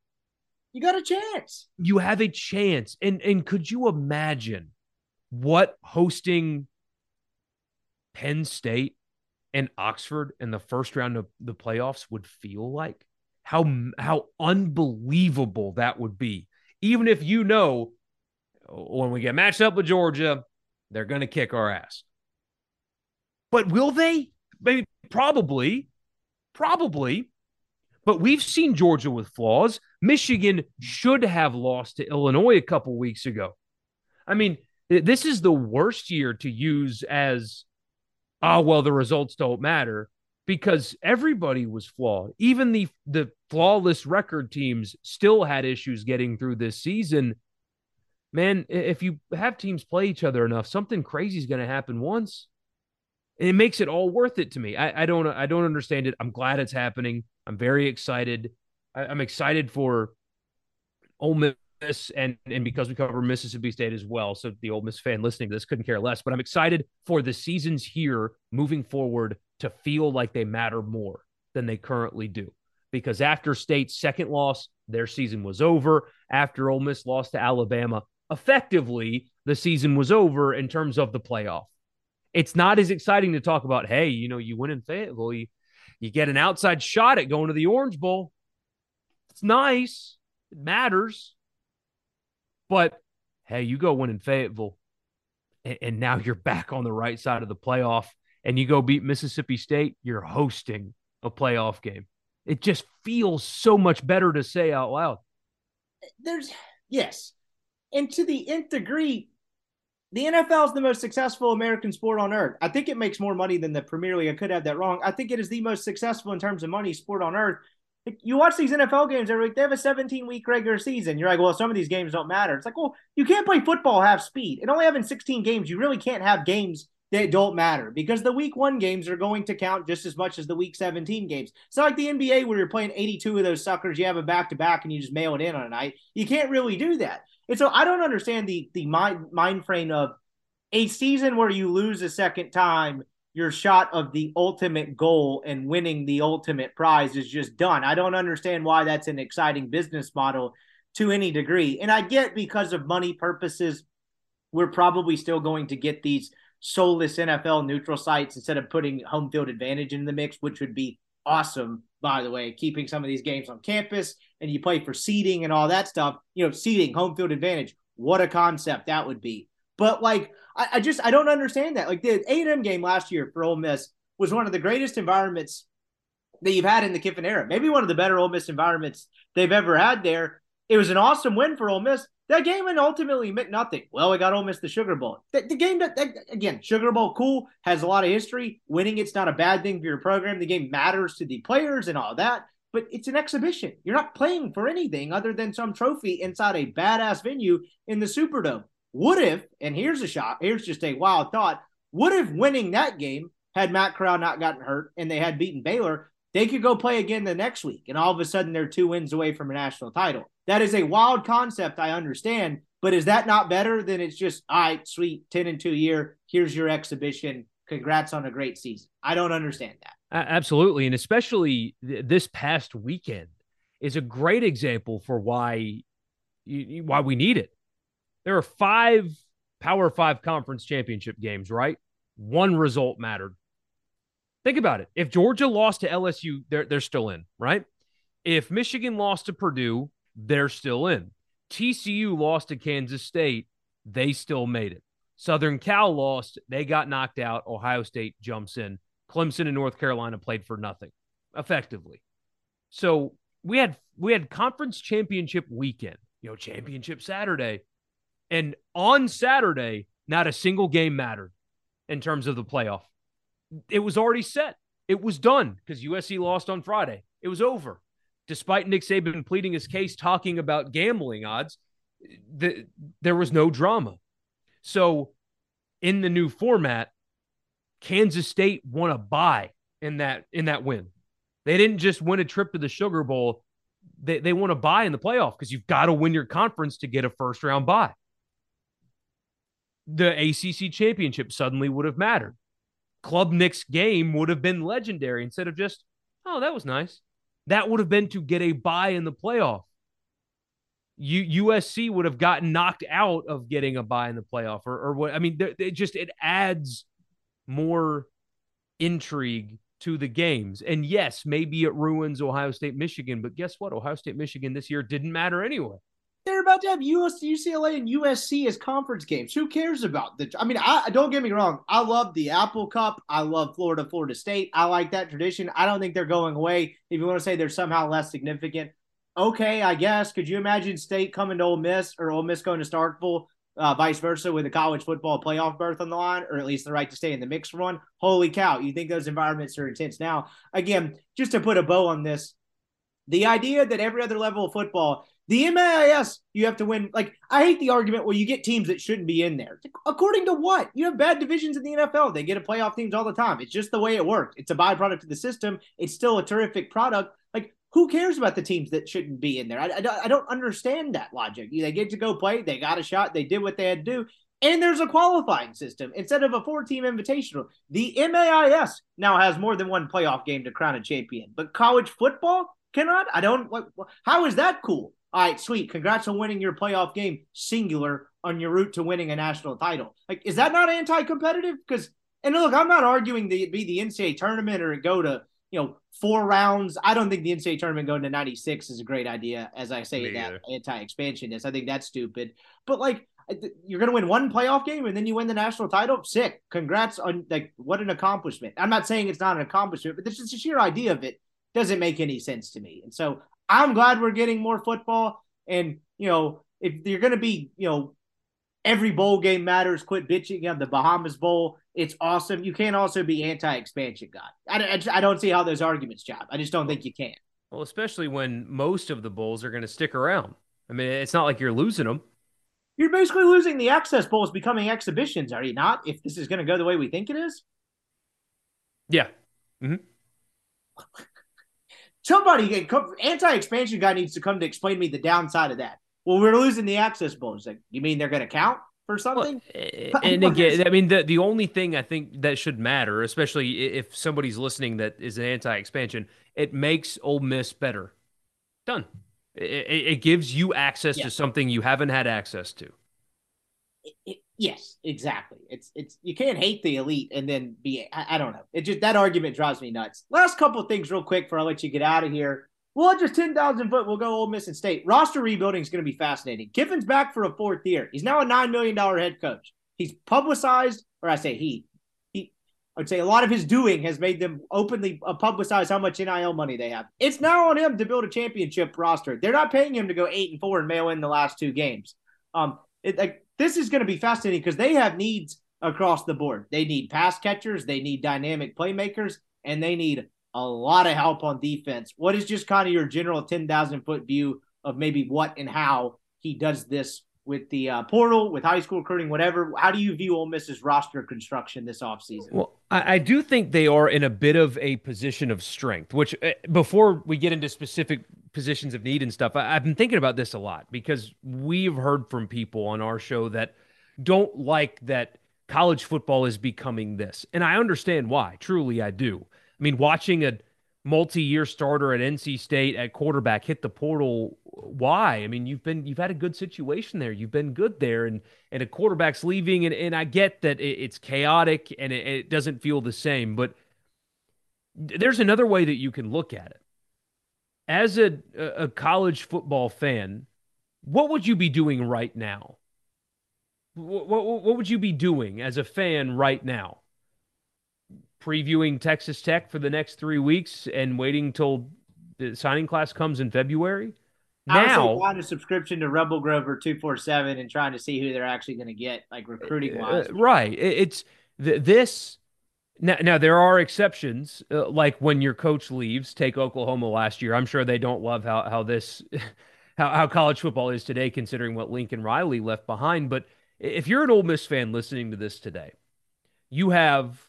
[SPEAKER 1] You got a chance.
[SPEAKER 2] You have a chance. And and could you imagine what hosting Penn State and Oxford in the first round of the playoffs would feel like? How how unbelievable that would be. Even if you know when we get matched up with Georgia, they're going to kick our ass. But will they? Maybe, probably, probably. But we've seen Georgia with flaws. Michigan should have lost to Illinois a couple weeks ago. I mean, this is the worst year to use as, oh, well, the results don't matter because everybody was flawed. Even the the flawless record teams still had issues getting through this season man, if you have teams play each other enough, something crazy is going to happen once. And it makes it all worth it to me. I, I, don't I don't understand it. I'm glad it's happening. I'm very excited. I, am excited for Ole Miss and and because we cover Mississippi State as well. So the Ole Miss fan listening to this couldn't care less. But I'm excited for the seasons here moving forward to feel like they matter more than they currently do. Because after State's second loss, their season was over. After Ole Miss lost to Alabama, effectively the season was over in terms of the playoff. It's not as exciting to talk about, hey, you know, you win in Fayetteville, you, you get an outside shot at going to the Orange Bowl. It's nice, it matters. But hey, you go win in Fayetteville, and, and now you're back on the right side of the playoff, and you go beat Mississippi State, you're hosting a playoff game. It just feels so much better to say out loud.
[SPEAKER 1] There's, yes, and to the nth degree, the NFL is the most successful American sport on earth. I think it makes more money than the Premier League. I could have that wrong. I think it is the most successful in terms of money sport on earth. You watch these NFL games every week, they have a 17 week regular season. You're like, well, some of these games don't matter. It's like, well, you can't play football half speed. And only having 16 games, you really can't have games that don't matter because the week one games are going to count just as much as the week 17 games. It's not like the NBA where you're playing 82 of those suckers, you have a back to back and you just mail it in on a night. You can't really do that. And so I don't understand the the mind mind frame of a season where you lose a second time, your shot of the ultimate goal and winning the ultimate prize is just done. I don't understand why that's an exciting business model to any degree. And I get because of money purposes, we're probably still going to get these soulless NFL neutral sites instead of putting home field advantage in the mix, which would be awesome, by the way, keeping some of these games on campus and you play for seeding and all that stuff, you know, seeding, home field advantage. What a concept that would be. But like, I, I just I don't understand that. Like the A and M game last year for Ole Miss was one of the greatest environments that you've had in the Kiffin era. Maybe one of the better Ole Miss environments they've ever had there. It was an awesome win for Ole Miss. That game and ultimately meant nothing. Well, we got Ole Miss the Sugar Bowl. The, the game that, that, again, Sugar Bowl cool has a lot of history. Winning it's not a bad thing for your program. The game matters to the players and all that, but it's an exhibition. You're not playing for anything other than some trophy inside a badass venue in the Superdome. What if? And here's a shot. Here's just a wild thought. What if winning that game had Matt Corral not gotten hurt and they had beaten Baylor? They could go play again the next week, and all of a sudden they're two wins away from a national title. That is a wild concept, I understand, but is that not better than it's just, all right, sweet, 10 and 2 year, here's your exhibition. Congrats on a great season. I don't understand that.
[SPEAKER 2] Absolutely. And especially th- this past weekend is a great example for why why we need it. There are five Power Five conference championship games, right? One result mattered. Think about it. If Georgia lost to LSU, they're they're still in, right? If Michigan lost to Purdue, they're still in. TCU lost to Kansas State, they still made it. Southern Cal lost, they got knocked out. Ohio State jumps in. Clemson and North Carolina played for nothing, effectively. So we had we had conference championship weekend, you know, championship Saturday. And on Saturday, not a single game mattered in terms of the playoff it was already set. It was done because USC lost on Friday. It was over. Despite Nick Saban pleading his case, talking about gambling odds, the, there was no drama. So, in the new format, Kansas State won a bye in that in that win. They didn't just win a trip to the Sugar Bowl. They they won a bye in the playoff because you've got to win your conference to get a first round bye. The ACC championship suddenly would have mattered. Club Nick's game would have been legendary instead of just, oh, that was nice. That would have been to get a bye in the playoff. U- USC would have gotten knocked out of getting a bye in the playoff, or, or what? I mean, it just it adds more intrigue to the games. And yes, maybe it ruins Ohio State, Michigan, but guess what? Ohio State, Michigan this year didn't matter anyway
[SPEAKER 1] they're about to have US, UCLA and USC as conference games. Who cares about the? I mean, I don't get me wrong. I love the Apple Cup. I love Florida, Florida State. I like that tradition. I don't think they're going away. If you want to say they're somehow less significant, okay, I guess. Could you imagine State coming to Ole Miss or Ole Miss going to Starkville, uh, vice versa, with a college football playoff berth on the line, or at least the right to stay in the mix for one? Holy cow! You think those environments are intense? Now, again, just to put a bow on this, the idea that every other level of football the MAIS, you have to win. Like, I hate the argument where you get teams that shouldn't be in there. According to what? You have bad divisions in the NFL. They get a playoff teams all the time. It's just the way it works. It's a byproduct of the system. It's still a terrific product. Like, who cares about the teams that shouldn't be in there? I, I, I don't understand that logic. They get to go play. They got a shot. They did what they had to do. And there's a qualifying system instead of a four team invitational. The MAIS now has more than one playoff game to crown a champion, but college football cannot. I don't. What, how is that cool? All right, sweet. Congrats on winning your playoff game, singular, on your route to winning a national title. Like, is that not anti-competitive? Because, and look, I'm not arguing that it be the NCAA tournament or it go to you know four rounds. I don't think the NCAA tournament going to 96 is a great idea. As I say Me that anti-expansionist, I think that's stupid. But like, you're going to win one playoff game and then you win the national title. Sick. Congrats on like what an accomplishment. I'm not saying it's not an accomplishment, but this is the sheer idea of it doesn't make any sense to me. And so I'm glad we're getting more football. And, you know, if you're going to be, you know, every bowl game matters, quit bitching on the Bahamas Bowl. It's awesome. You can't also be anti expansion guy. I, I, I, don't see how those arguments job. I just don't think you can.
[SPEAKER 2] Well, especially when most of the bowls are going to stick around. I mean, it's not like you're losing them.
[SPEAKER 1] You're basically losing the access bowls becoming exhibitions, are you not? If this is going to go the way we think it is?
[SPEAKER 2] Yeah. Mm-hmm.
[SPEAKER 1] Somebody, anti-expansion guy needs to come to explain to me the downside of that. Well, we're losing the access bonus. Like, you mean they're going to count for something?
[SPEAKER 2] Eh, well, and again, I mean, the the only thing I think that should matter, especially if somebody's listening that is an anti-expansion, it makes Ole Miss better. Done. It, it, it gives you access yeah. to something you haven't had access to.
[SPEAKER 1] It, Yes, exactly. It's it's you can't hate the elite and then be I, I don't know. It just that argument drives me nuts. Last couple of things real quick before I let you get out of here. Well, just ten thousand foot. We'll go Ole Miss and State. Roster rebuilding is going to be fascinating. Kiffin's back for a fourth year. He's now a nine million dollar head coach. He's publicized, or I say he, he. I would say a lot of his doing has made them openly uh, publicize how much NIL money they have. It's now on him to build a championship roster. They're not paying him to go eight and four and mail in the last two games. Um, it, like this is going to be fascinating because they have needs across the board. They need pass catchers, they need dynamic playmakers, and they need a lot of help on defense. What is just kind of your general 10,000 foot view of maybe what and how he does this with the uh, portal, with high school recruiting, whatever? How do you view Ole Miss's roster construction this offseason?
[SPEAKER 2] Well, I, I do think they are in a bit of a position of strength, which uh, before we get into specific positions of need and stuff, I, I've been thinking about this a lot because we've heard from people on our show that don't like that college football is becoming this. And I understand why. Truly, I do. I mean, watching a multi-year starter at NC State at quarterback hit the portal. Why? I mean, you've been you've had a good situation there. You've been good there, and and a quarterback's leaving, and and I get that it, it's chaotic and it, it doesn't feel the same, but there's another way that you can look at it. As a a college football fan, what would you be doing right now? What, what, what would you be doing as a fan right now? previewing Texas Tech for the next three weeks and waiting till the signing class comes in February. Now, I
[SPEAKER 1] buying a subscription to Rebel Grover two four seven and trying to see who they're actually going to get, like recruiting wise. Uh,
[SPEAKER 2] right. It's th- this. Now, now, there are exceptions, uh, like when your coach leaves. Take Oklahoma last year. I'm sure they don't love how how this how, how college football is today, considering what Lincoln Riley left behind. But if you're an Ole Miss fan listening to this today, you have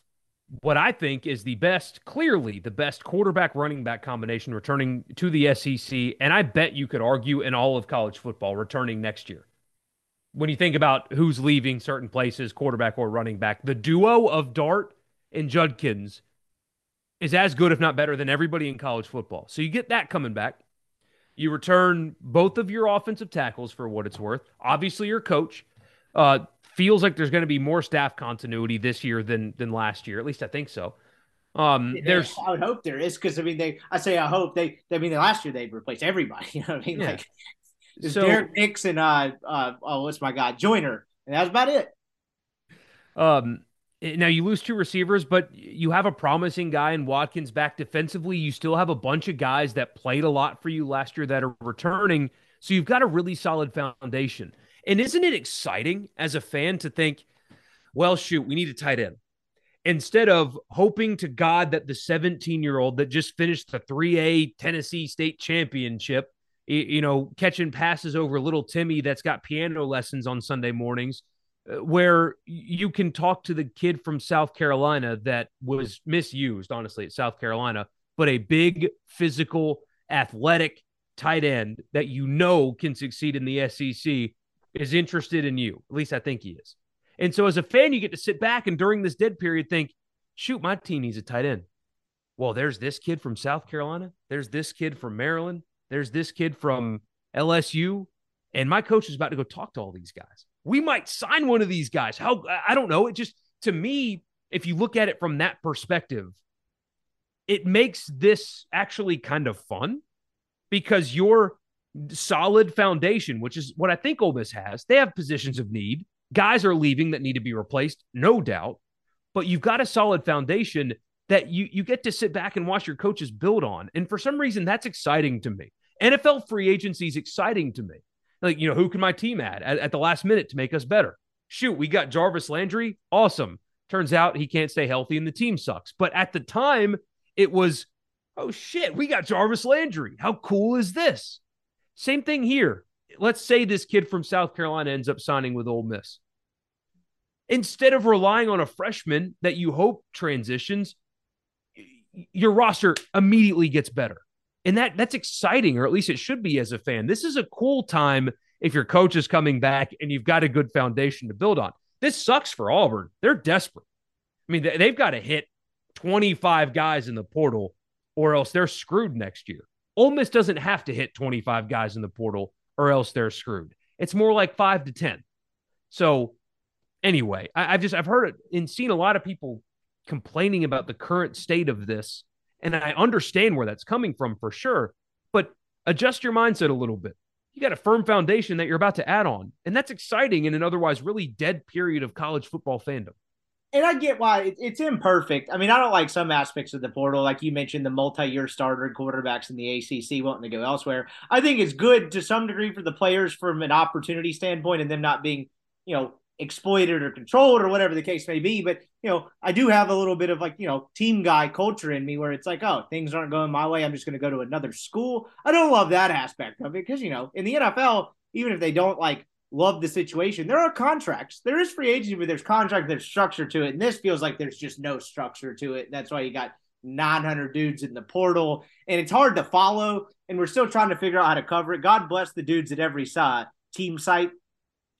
[SPEAKER 2] what I think is the best, clearly the best quarterback running back combination returning to the SEC. And I bet you could argue in all of college football returning next year. When you think about who's leaving certain places, quarterback or running back, the duo of Dart and Judkins is as good, if not better, than everybody in college football. So you get that coming back. You return both of your offensive tackles for what it's worth. Obviously, your coach. Uh, feels like there's going to be more staff continuity this year than than last year. At least I think so. Um, there's
[SPEAKER 1] I would hope there is because I mean they I say I hope they I mean the last year they replaced everybody. You know what I mean? Yeah. Like so, Derrick Nix and uh uh oh what's my guy Joiner, and that's about it.
[SPEAKER 2] Um Eh, now you lose two receivers, but you have a promising guy in Watkins back defensively. You still have a bunch of guys that played a lot for you last year that are returning. So you've got a really solid foundation. And isn't it exciting as a fan to think, well, shoot, we need a tight end? Instead of hoping to God that the 17 year old that just finished the 3A Tennessee State Championship, you know, catching passes over little Timmy that's got piano lessons on Sunday mornings, where you can talk to the kid from South Carolina that was misused, honestly, at South Carolina, but a big, physical, athletic tight end that you know can succeed in the SEC is interested in you. At least I think he is. And so as a fan, you get to sit back and during this dead period think, shoot, my team needs a tight end. Well, there's this kid from South Carolina. There's this kid from Maryland. There's this kid from LSU. And my coach is about to go talk to all these guys. We might sign one of these guys. How I don't know. It just to me, if you look at it from that perspective, it makes this actually kind of fun because you're solid foundation, which is what I think Ole Miss has. They have positions of need. Guys are leaving that need to be replaced, no doubt. But you've got a solid foundation that you you get to sit back and watch your coaches build on. And for some reason, that's exciting to me. NFL free agency is exciting to me. Like, you know, who can my team add at, at the last minute to make us better? Shoot, we got Jarvis Landry. Awesome. Turns out he can't stay healthy and the team sucks. But at the time, it was, oh shit, we got Jarvis Landry. How cool is this? Same thing here. Let's say this kid from South Carolina ends up signing with Ole Miss. Instead of relying on a freshman that you hope transitions, your roster immediately gets better. And that that's exciting, or at least it should be as a fan. This is a cool time if your coach is coming back and you've got a good foundation to build on. This sucks for Auburn. They're desperate. I mean, they've got to hit 25 guys in the portal or else they're screwed next year. Ole Miss doesn't have to hit 25 guys in the portal or else they're screwed. It's more like five to 10. So anyway, I, have just I've heard it and seen a lot of people complaining about the current state of this, and I understand where that's coming from for sure. But adjust your mindset a little bit. You got a firm foundation that you're about to add on, and that's exciting in an otherwise really dead period of college football fandom
[SPEAKER 1] and I get why it's imperfect. I mean, I don't like some aspects of the portal, like you mentioned, the multi-year starter quarterbacks in the ACC wanting to go elsewhere. I think it's good to some degree for the players from an opportunity standpoint, and them not being, you know, exploited or controlled or whatever the case may be. But you know, I do have a little bit of like you know team guy culture in me, where it's like, oh, things aren't going my way. I'm just going to go to another school. I don't love that aspect of it because you know, in the NFL, even if they don't like love the situation. There are contracts. There is free agency, but there's contract, there's structure to it. And this feels like there's just no structure to it. That's why you got 900 dudes in the portal, and it's hard to follow. And we're still trying to figure out how to cover it. God bless the dudes at every side, team site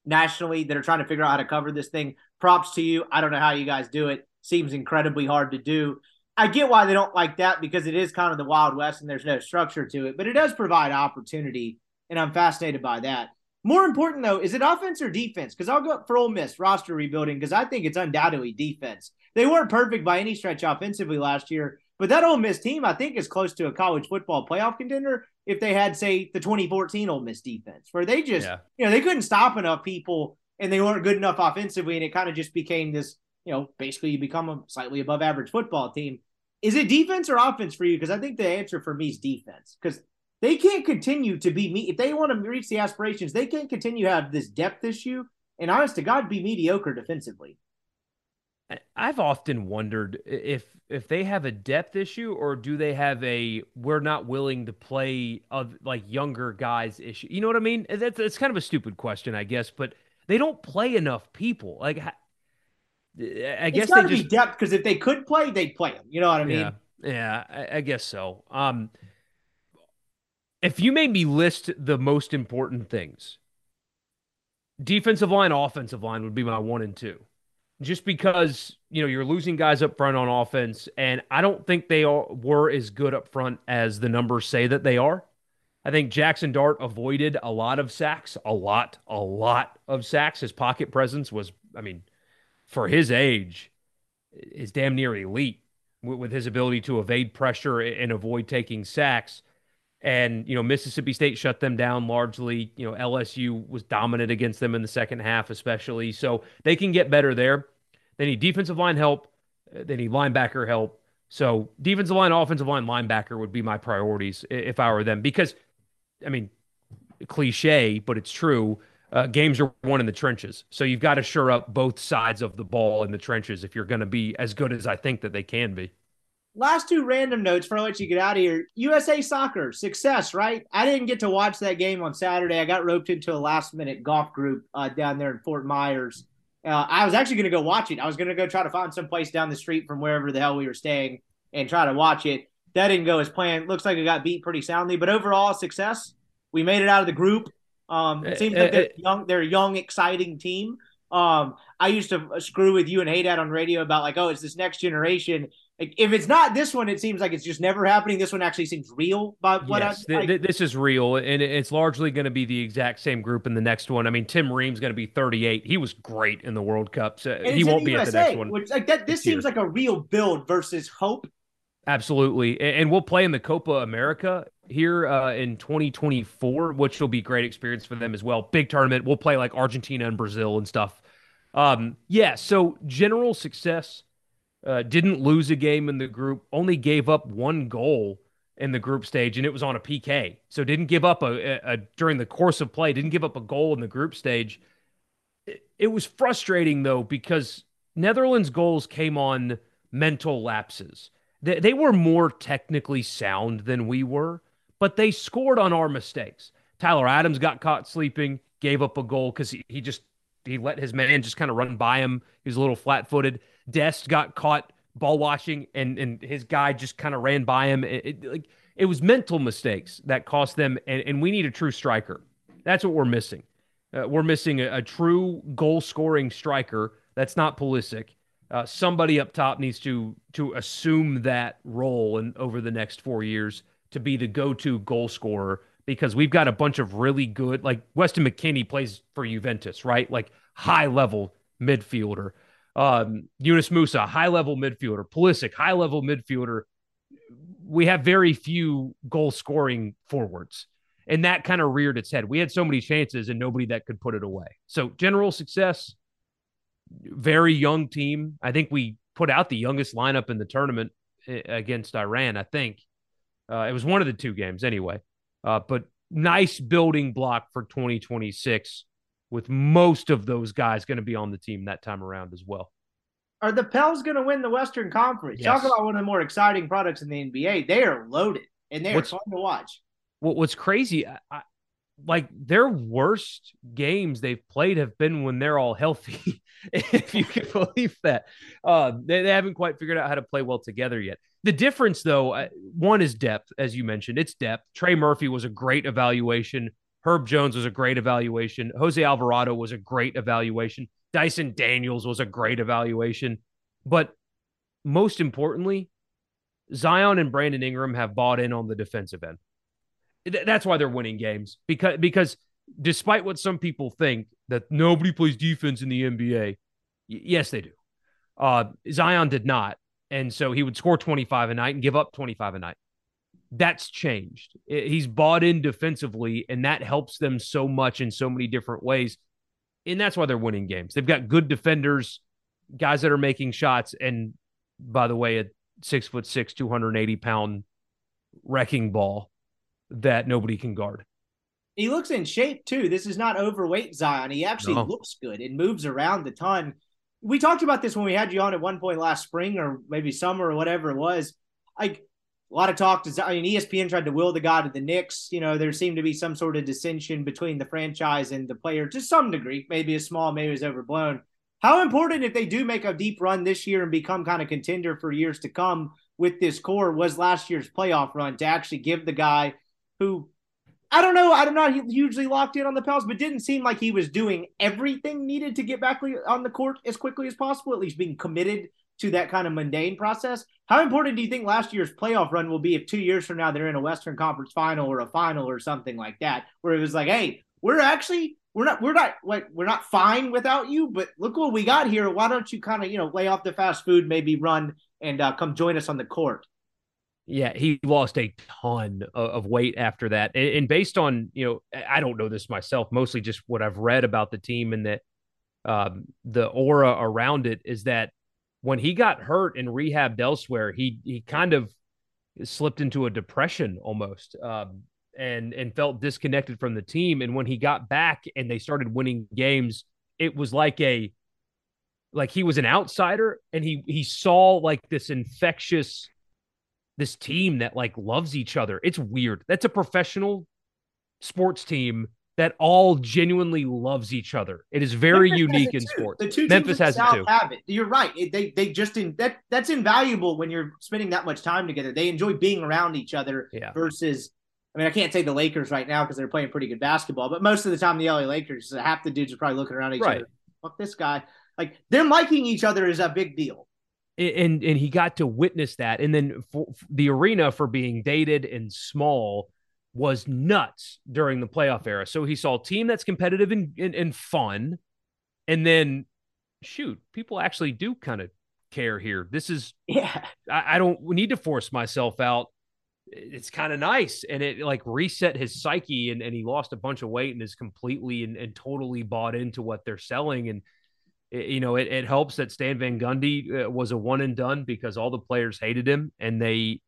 [SPEAKER 1] nationally that are trying to figure out how to cover this thing. Props to you. I don't know how you guys do it. Seems incredibly hard to do. I get why they don't like that because it is kind of the Wild West and there's no structure to it, but it does provide opportunity. And I'm fascinated by that. More important though, is it offense or defense? Because I'll go for Ole Miss roster rebuilding because I think it's undoubtedly defense. They weren't perfect by any stretch offensively last year, but that Ole Miss team I think is close to a college football playoff contender if they had say the 2014 Ole Miss defense, where they just yeah. you know they couldn't stop enough people and they weren't good enough offensively, and it kind of just became this you know basically you become a slightly above average football team. Is it defense or offense for you? Because I think the answer for me is defense. Because they can't continue to be me if they want to reach the aspirations. They can't continue to have this depth issue and honest to God be mediocre defensively.
[SPEAKER 2] I've often wondered if if they have a depth issue or do they have a we're not willing to play of like younger guys issue. You know what I mean? That's it's kind of a stupid question, I guess, but they don't play enough people. Like I guess
[SPEAKER 1] they
[SPEAKER 2] just be
[SPEAKER 1] depth because if they could play, they'd play them. You know what I mean?
[SPEAKER 2] Yeah, yeah, I, I guess so. Um, if you made me list the most important things, defensive line, offensive line would be my one and two. Just because, you know, you're losing guys up front on offense, and I don't think they are, were as good up front as the numbers say that they are. I think Jackson Dart avoided a lot of sacks, a lot, a lot of sacks. His pocket presence was, I mean, for his age, is damn near elite with his ability to evade pressure and avoid taking sacks. And, you know, Mississippi State shut them down largely. You know, LSU was dominant against them in the second half, especially. So they can get better there. They need defensive line help. They need linebacker help. So defensive line, offensive line, linebacker would be my priorities if I were them. Because, I mean, cliche, but it's true. Uh, games are won in the trenches. So you've got to shore up both sides of the ball in the trenches if you're going to be as good as I think that they can be
[SPEAKER 1] last two random notes for I let you get out of here. USA soccer success, right? I didn't get to watch that game on Saturday. I got roped into a last minute golf group uh, down there in Fort Myers. Uh, I was actually going to go watch it. I was going to go try to find some place down the street from wherever the hell we were staying and try to watch it. That didn't go as planned. Looks like it got beat pretty soundly, but overall success. We made it out of the group. Um, it seems like they're young. They're a young, exciting team. Um, I used to screw with you and Haydad on radio about like, oh, it's this next generation. Like, if it's not this one, it seems like it's just never happening. This one actually seems real. But what yes,
[SPEAKER 2] I, th- this is real, and it's largely going to be the exact same group in the next one. I mean, Tim Ream's going to be 38. He was great in the World Cup, so he won't be USA, at the next one.
[SPEAKER 1] Which like that, this seems year. like a real build versus hope.
[SPEAKER 2] Absolutely, and we'll play in the Copa America here uh, in 2024, which will be great experience for them as well. Big tournament. We'll play like Argentina and Brazil and stuff. Um, yeah, so general success uh, didn't lose a game in the group, only gave up one goal in the group stage, and it was on a PK. So didn't give up a, a, a during the course of play, didn't give up a goal in the group stage. It, it was frustrating though because Netherlands' goals came on mental lapses. They, they were more technically sound than we were, but they scored on our mistakes. Tyler Adams got caught sleeping, gave up a goal because he, he just he let his man just kind of run by him. He was a little flat footed. Dest got caught ball watching, and and his guy just kind of ran by him. It, it, like it was mental mistakes that cost them, and, and we need a true striker. That's what we're missing. Uh, we're missing a, a, true goal scoring striker. That's not Pulisic. Uh, somebody up top needs to to assume that role and over the next four years to be the go to goal scorer because we've got a bunch of really good like Weston McKennie plays for Juventus, right? Like high level midfielder. Um, Yunus Musah, high level midfielder. Pulisic, high level midfielder. We have very few goal scoring forwards. And that kind of reared its head. We had so many chances and nobody that could put it away. So, general success, very young team. I think we put out the youngest lineup in the tournament eh, against Iran, I think. Uh, it was one of the two games anyway. Uh, but nice building block for 2026 with most of those guys going to be on the team that time around as well.
[SPEAKER 1] Are the Pels going to win the Western Conference? Yes. Talk about one of the more exciting products in the NBA. They are loaded and they're fun to watch.
[SPEAKER 2] What, what's crazy, I, like their worst games they've played have been when they're all healthy, if you can believe that. Uh, they, they haven't quite figured out how to play well together yet. The difference, though, uh, one is depth, as you mentioned. It's depth. Trey Murphy was a great evaluation. Herb Jones was a great evaluation. Jose Alvarado was a great evaluation. Dyson Daniels was a great evaluation. But most importantly, Zion and Brandon Ingram have bought in on the defensive end. That's why they're winning games because because despite what some people think that nobody plays defense in the NBA, yes they do. Uh, Zion did not, and so he would score 25 a night and give up 25 a night that's changed. He's bought in defensively, and that helps them so much in so many different ways. And that's why they're winning games. They've got good defenders, guys that are making shots. And by the way, a six foot six, 280 pound wrecking ball that nobody can guard.
[SPEAKER 1] He looks in shape too. This is not overweight Zion. He actually no. looks good and moves around a ton. We talked about this when we had you on at one point last spring or maybe summer or whatever it was. Like a lot of talk. To, I mean, ESPN tried to will the guy to the Knicks. You know, there seemed to be some sort of dissension between the franchise and the player to some degree. Maybe it's small, maybe it's overblown. How important, if they do make a deep run this year and become kind of contender for years to come with this core, was last year's playoff run to actually give the guy who I don't know. I'm not hugely locked in on the Pels, but didn't seem like he was doing everything needed to get back on the court as quickly as possible, at least being committed to that kind of mundane process. How important do you think last year's playoff run will be if two years from now they're in a Western Conference final or a final or something like that, where it was like, hey, we're actually we're not we're not like we're not fine without you, but look what we got here. Why don't you kind of you know lay off the fast food, maybe run and uh, come join us on the court?
[SPEAKER 2] Yeah, he lost a ton of weight after that, and based on you know I don't know this myself, mostly just what I've read about the team and that um, the aura around it is that when he got hurt and rehabbed elsewhere, he he kind of slipped into a depression almost, um, and and felt disconnected from the team. And when he got back and they started winning games, it was like a like he was an outsider, and he he saw like this infectious this team that like loves each other. It's weird. That's a professional sports team that all genuinely loves each other. It is very Memphis unique in sports.
[SPEAKER 1] The two Memphis has South it too. Have it. You're right. It, they they just in that that's invaluable when you're spending that much time together. They enjoy being around each other yeah. versus. I mean, I can't say the Lakers right now because they're playing pretty good basketball, but most of the time the LA Lakers, uh, half the dudes are probably looking around each right. other. Fuck this guy. Like them liking each other is a big deal.
[SPEAKER 2] And and he got to witness that, and then for, for the arena for being dated and small was nuts during the playoff era. So he saw a team that's competitive and, and, and fun. And then, shoot, people actually do kind of care here. This is,
[SPEAKER 1] yeah,
[SPEAKER 2] I, I don't need to force myself out. It's kind of nice. And it like reset his psyche and, and he lost a bunch of weight and is completely and, and totally bought into what they're selling. And, it, you know, it, it helps that Stan Van Gundy uh, was a one and done because all the players hated him and they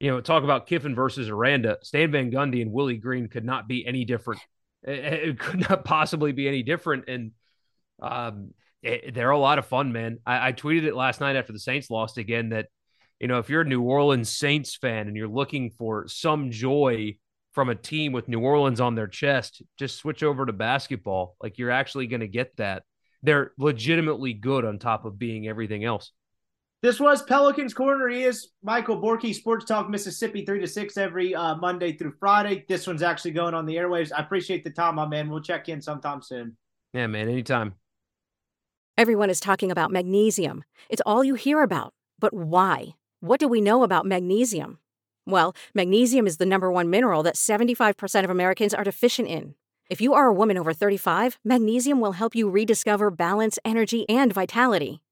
[SPEAKER 2] you know, talk about Kiffin versus Aranda. Stan Van Gundy and Willie Green could not be any different. It, could not possibly be any different. And um, it, they're a lot of fun, man. I, I tweeted it last night after the Saints lost again that, you know, if you're a New Orleans Saints fan and you're looking for some joy from a team with New Orleans on their chest, just switch over to basketball. Like you're actually going to get that. They're legitimately good on top of being everything else.
[SPEAKER 1] This was Pelicans Corner. He is Michael Borky, Sports Talk Mississippi, 3 to 6 every uh, Monday through Friday. This one's actually going on the airwaves. I appreciate the time, my man. We'll check in sometime soon.
[SPEAKER 2] Yeah, man, anytime.
[SPEAKER 5] Everyone is talking about magnesium. It's all you hear about. But why? What do we know about magnesium? Well, magnesium is the number one mineral that 75% of Americans are deficient in. If you are a woman over 35, magnesium will help you rediscover balance, energy, and vitality.